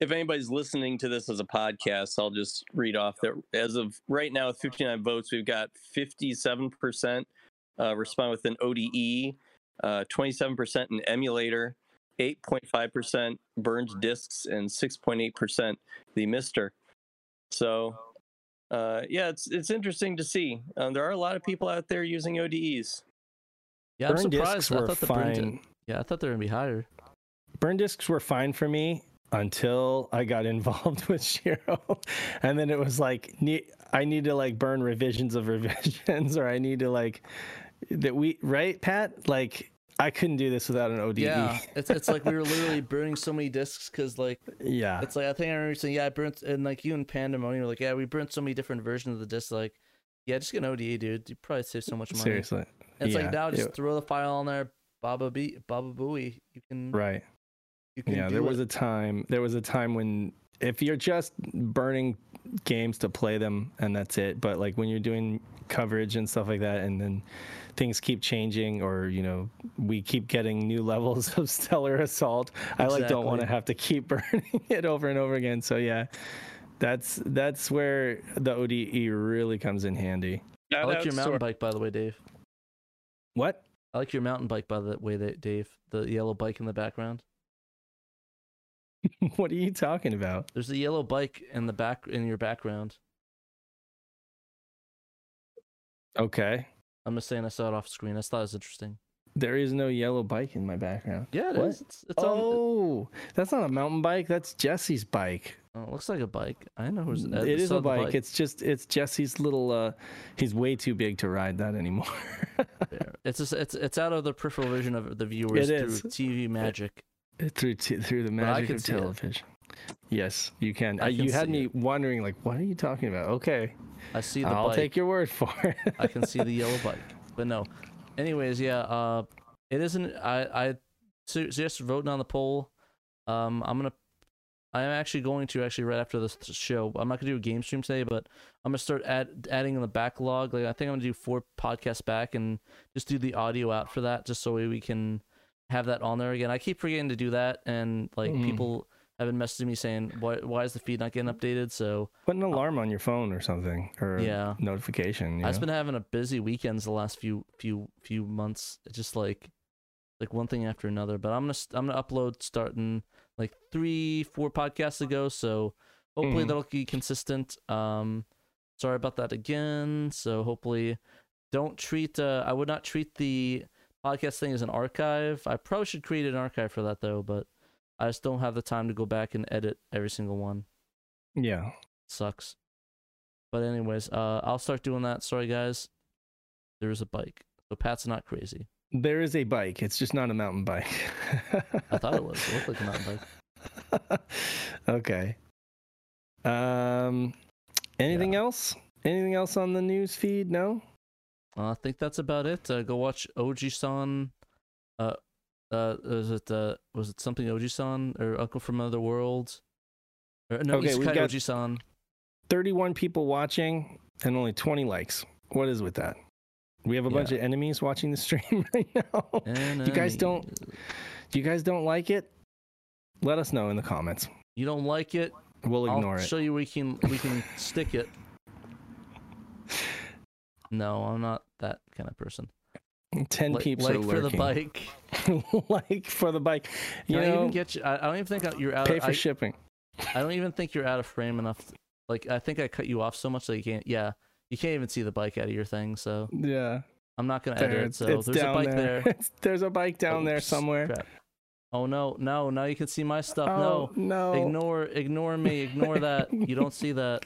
if anybody's listening to this as a podcast, I'll just read off that as of right now, with 59 votes, we've got 57% uh, respond with an ODE, uh, 27% an emulator, 8.5% burned discs, and 6.8% the Mister. So, uh, yeah, it's it's interesting to see. Um, there are a lot of people out there using ODEs. Yeah, I'm burn surprised. discs I were thought the burn fine. Yeah, I thought they were gonna be higher. burn discs were fine for me until I got involved with Shiro, and then it was like ne- I need to like burn revisions of revisions, or I need to like that we right Pat like I couldn't do this without an ODE. Yeah, it's it's like we were literally burning so many discs because like yeah, it's like I think I remember saying yeah I burnt and like you and Pandemonium were like yeah we burnt so many different versions of the disc like yeah just get an ODE dude you probably save so much money. seriously, And it's yeah, like now just it- throw the file on there, Baba Be Baba Booey. You can right. you can Yeah, there was it. a time. There was a time when if you're just burning games to play them and that's it, but like when you're doing coverage and stuff like that, and then things keep changing, or you know, we keep getting new levels of Stellar Assault. I like don't want to have to keep burning it over and over again. So yeah, that's that's where the ODE really comes in handy. I like your mountain our- bike by the way, Dave. What? I like your mountain bike by the way, that Dave. The yellow bike in the background. what are you talking about? There's a yellow bike in the back in your background. Okay, I'm just saying I saw it off screen. I thought it was interesting. there is no yellow bike in my background. Yeah, it What? is. It's, it's on. oh, that's not a mountain bike. That's Jesse's bike. Oh, it looks like a bike. I know who's. I It is a the bike. It's just it's Jesse's little. uh He's way too big to ride that anymore. there. It's just, it's it's out of the peripheral vision of the viewers It through is. TV magic. It, through t- through the magic of television. it. Television. Yes, you can. I Uh, can you had me it. wondering, like, what are you talking about? Okay, I see the I'll bike. take your word for it. I can see the yellow bike. But no. Anyways, yeah, uh it isn't I I su- suggest voting on the poll. Um I'm going to I am actually going to actually right after this show. I'm not going to do a game stream today, but I'm going to start add, adding in the backlog. Like I think I'm going to do four podcasts back and just do the audio out for that just so we can have that on there again. I keep forgetting to do that and like Mm. people have been messaging me saying why why is the feed not getting updated? So Put an alarm on your phone or something, or Yeah. notification. You I've know? been having a busy weekends the last few few few months. It's just like like one thing after another. But I'm gonna I'm gonna upload starting like three four podcasts ago. So hopefully Mhm. that'll be consistent. Um, sorry about that again. So hopefully don't treat uh I would not treat the podcast thing as an archive. I probably should create an archive for that though, but I just don't have the time to go back and edit every single one yeah. sucks. But anyways, uh, I'll start doing that. Sorry guys, there is a bike, so Pat's not crazy. There is a bike. It's just not a mountain bike. I thought it was. It looked like a mountain bike. okay. Um, anything else? Anything else on the news feed? No. Uh, I think that's about it. Uh, go watch Oji-san. Uh, uh, was it uh, was it something Oji-san or Uncle from Another World? Or, no, Okay, Isekai got- Oji-san. Thirty-one people watching and only twenty likes. What is with that? We have a bunch of enemies watching the stream right now. You guys don't- you guys don't like it? Let us know in the comments. You don't like it? We'll ignore I'll it. show you we can we can stick it. No, I'm not that kind of person. Ten Like, peeps like are for the bike. like for the bike. You I know, even get you? I, I don't even think you're out. pay Of, for I, shipping. I don't even think you're out of frame enough. To, like I think I cut you off so much that you can't. Yeah, you can't even see the bike out of your thing. So Yeah. I'm not gonna There, edit. it's, So there's a bike there. there. there's a bike down oh, there somewhere. crap. Oh no, no! Now you can see my stuff. Oh, no, no. ignore, ignore me. Ignore that. You don't see that.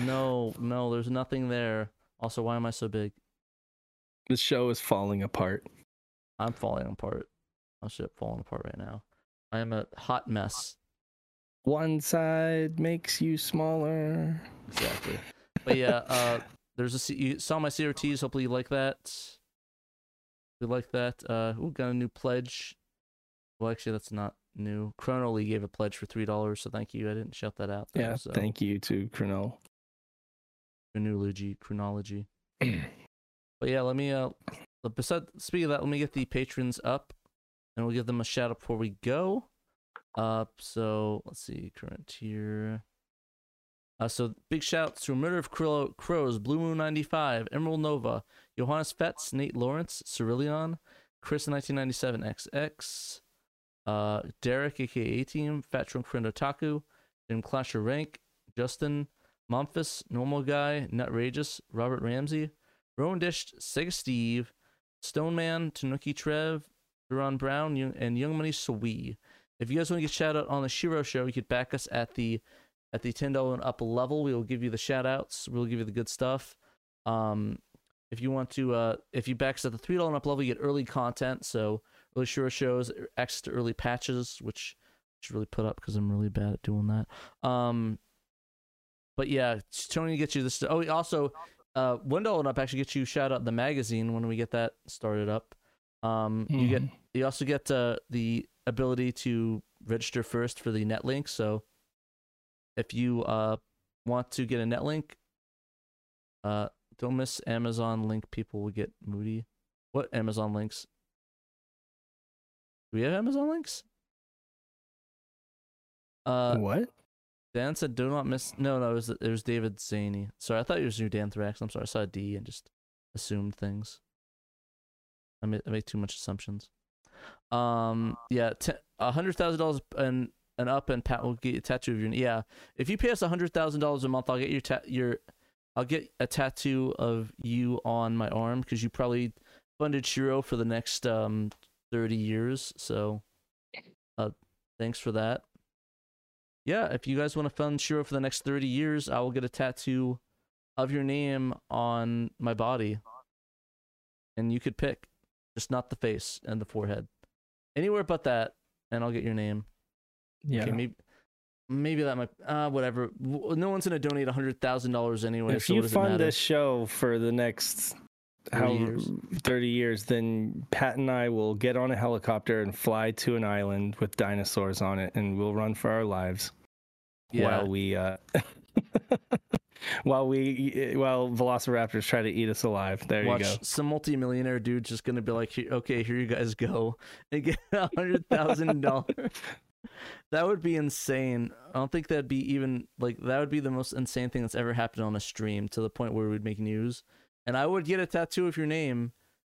No, no. There's nothing there. Also, why am I so big? The show is falling apart. I'm falling apart. Oh shit, falling apart right now. I am a hot mess. One side makes you smaller. Exactly. But yeah, uh, there's a C- you saw my CRTs. Hopefully you like that. You like that. Uh, ooh, got a new pledge. Well, actually, that's not new. Chrono Lee gave a pledge for three dollars, so thank you. I didn't shout that out. There, Yeah, so. thank you to Chronol. Chronology, chronology. but yeah, let me uh, besides speaking of that, let me get the patrons up, and we'll give them a shout out before we go. Uh, so let's see, current tier. Uh, so big shouts to Murder of Crow, Crows, Blue Moon 95, Emerald Nova, Johannes Fetz, Nate Lawrence, Cerillion, Chris 1997 XX, uh, Derek aka A Team, Fat Trunk Friend Otaku, Jim Clasher Rank, Justin, Momphis, Normal Guy, Nutrageous, Robert Ramsey, Rowan Dish, Sega Steve, Stoneman, Tanuki Trev, Duran Brown, and Young Money Sawee. If you guys want to get shout out on the Shiro show, you could back us at the at the ten dollar and up level. We will give you the shout outs. We'll give you the good stuff. Um, if you want to, uh, if you back us at the three dollar and up level, you get early content. So early Shiro shows, access to early patches, which I should really put up because I'm really bad at doing that. Um, but yeah, Tony gets you this. Oh, also, uh, and up actually gets you shout out the magazine when we get that started up. Um, you get you also get uh, the ability to register first for the net link. So if you uh, want to get a net link, uh, don't miss Amazon link. People will get moody. What Amazon links? Do we have Amazon links? Uh, what? Dan said, "Do not miss." No, no, it was it was David Zaney. Sorry, I thought it was New Dan Thrax. I'm sorry, I saw a D and just assumed things. I make, I too much assumptions. Um, yeah, a hundred thousand dollars and and up, and Pat will get a tattoo of your. Yeah, if you pay us a hundred thousand dollars a month, I'll get your ta- your, I'll get a tattoo of you on my arm because you probably funded Shiro for the next um thirty years. So, uh, thanks for that yeah, if you guys want to fund Shiro for the next 30 years, I will get a tattoo of your name on my body. And you could pick, just not the face and the forehead. Anywhere but that, and I'll get your name. Yeah. Okay, maybe, maybe that might, uh, whatever. No one's going to donate $100,000 anyway. If so you fund this show for the next 30 how years. 30 years, then Pat and I will get on a helicopter and fly to an island with dinosaurs on it, and we'll run for our lives Yeah. while we uh, while we while velociraptors try to eat us alive. There Watch you go. some multimillionaire dude just gonna be like, okay, here you guys go and get a hundred thousand dollars. That would be insane. I don't think that'd be even like that would be the most insane thing that's ever happened on a stream to the point where we'd make news. And I would get a tattoo of your name,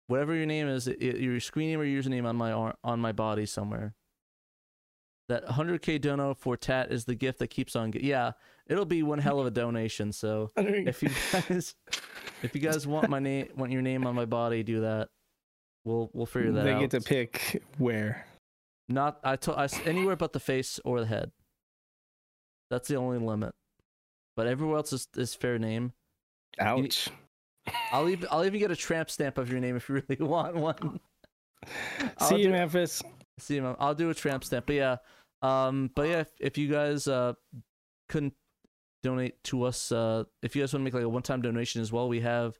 whatever your name is, i- your screen name or username on my ar- on my body somewhere. That 100k dono for tat is the gift that keeps on. Gi- yeah, it'll be one hell of a donation. So if you guys if you guys want my name want your name on my body do that we'll we'll figure that they out They get to pick where. not i told us anywhere but the face or the head that's the only limit but everywhere else is, is fair name Ouch. I'll even i'll even get a tramp stamp of your name if you really want one. I'll See you, do- Memphis. see Mom, i'll do a tramp stamp but yeah um but yeah if, if you guys uh couldn't donate to us uh if you guys want to make like a one-time donation as well we have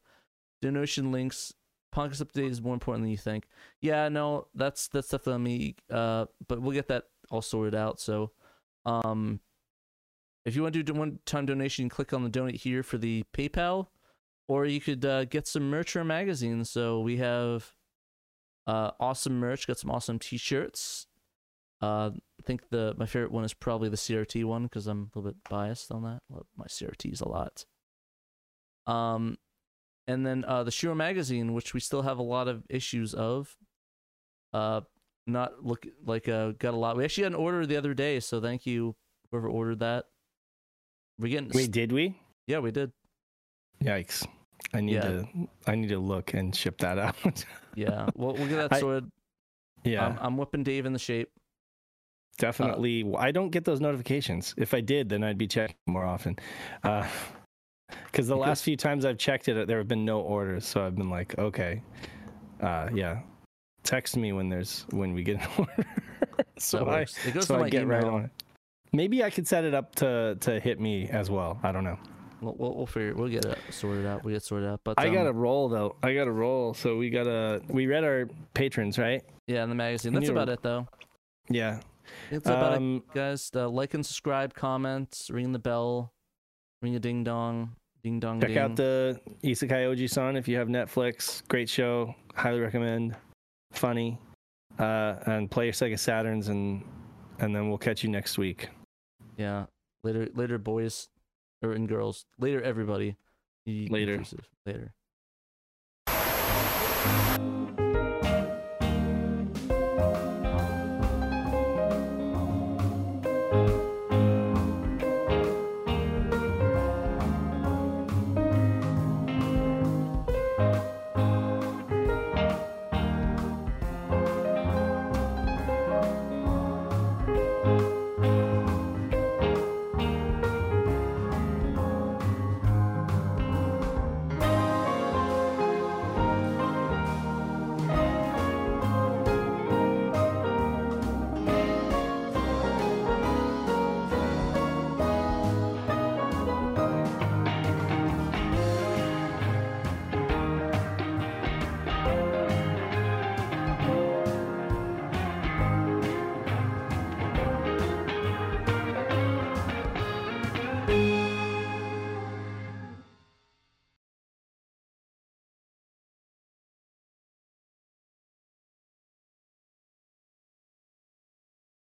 donation links. Podcast update is more important than you think. Yeah no that's that's definitely on me uh but we'll get that all sorted out so um if you want to do one-time donation click on the donate here for the paypal or you could uh, get some merch or magazine. So we have uh awesome merch got some awesome t-shirts. Uh i think the my favorite one is probably the crt one because i'm a little bit biased on that. Love my crts a lot. Um and then uh the Shiro magazine which we still have a lot of issues of. Uh not look like uh got a lot. We actually got an order the other day so thank you whoever ordered that. We're getting Wait, did we? yeah we did. Yikes. I need Yeah. to I need to look and ship that out. yeah we'll, we'll get that I- yeah. I'm, I'm whipping dave in the shape Definitely. I don't get those notifications. If I did, then I'd be checking more often. Because the last few times I've checked it, there have been no orders. So I've been like, okay, uh, yeah. Text me when there's when we get an order. so I it goes so to I get email right on it. Maybe I could set it up to to hit me as well. I don't know. We'll, we'll, we'll figure we'll get it sorted out we get sorted out but I um, got to roll though. I got to roll. So we got to we read our patrons, right? yeah in the magazine that's about it though Yeah. that's about it Um, guys uh, like and subscribe comments ring the bell ring a ding dong Ding dong Check ding. out the Isekai Oji-san if you have Netflix. Great show. Highly recommend. Funny. Uh, and play your Sega Saturns and and then we'll catch you next week. yeah. Later, later, boys, or and girls. Later, everybody. Later. Later.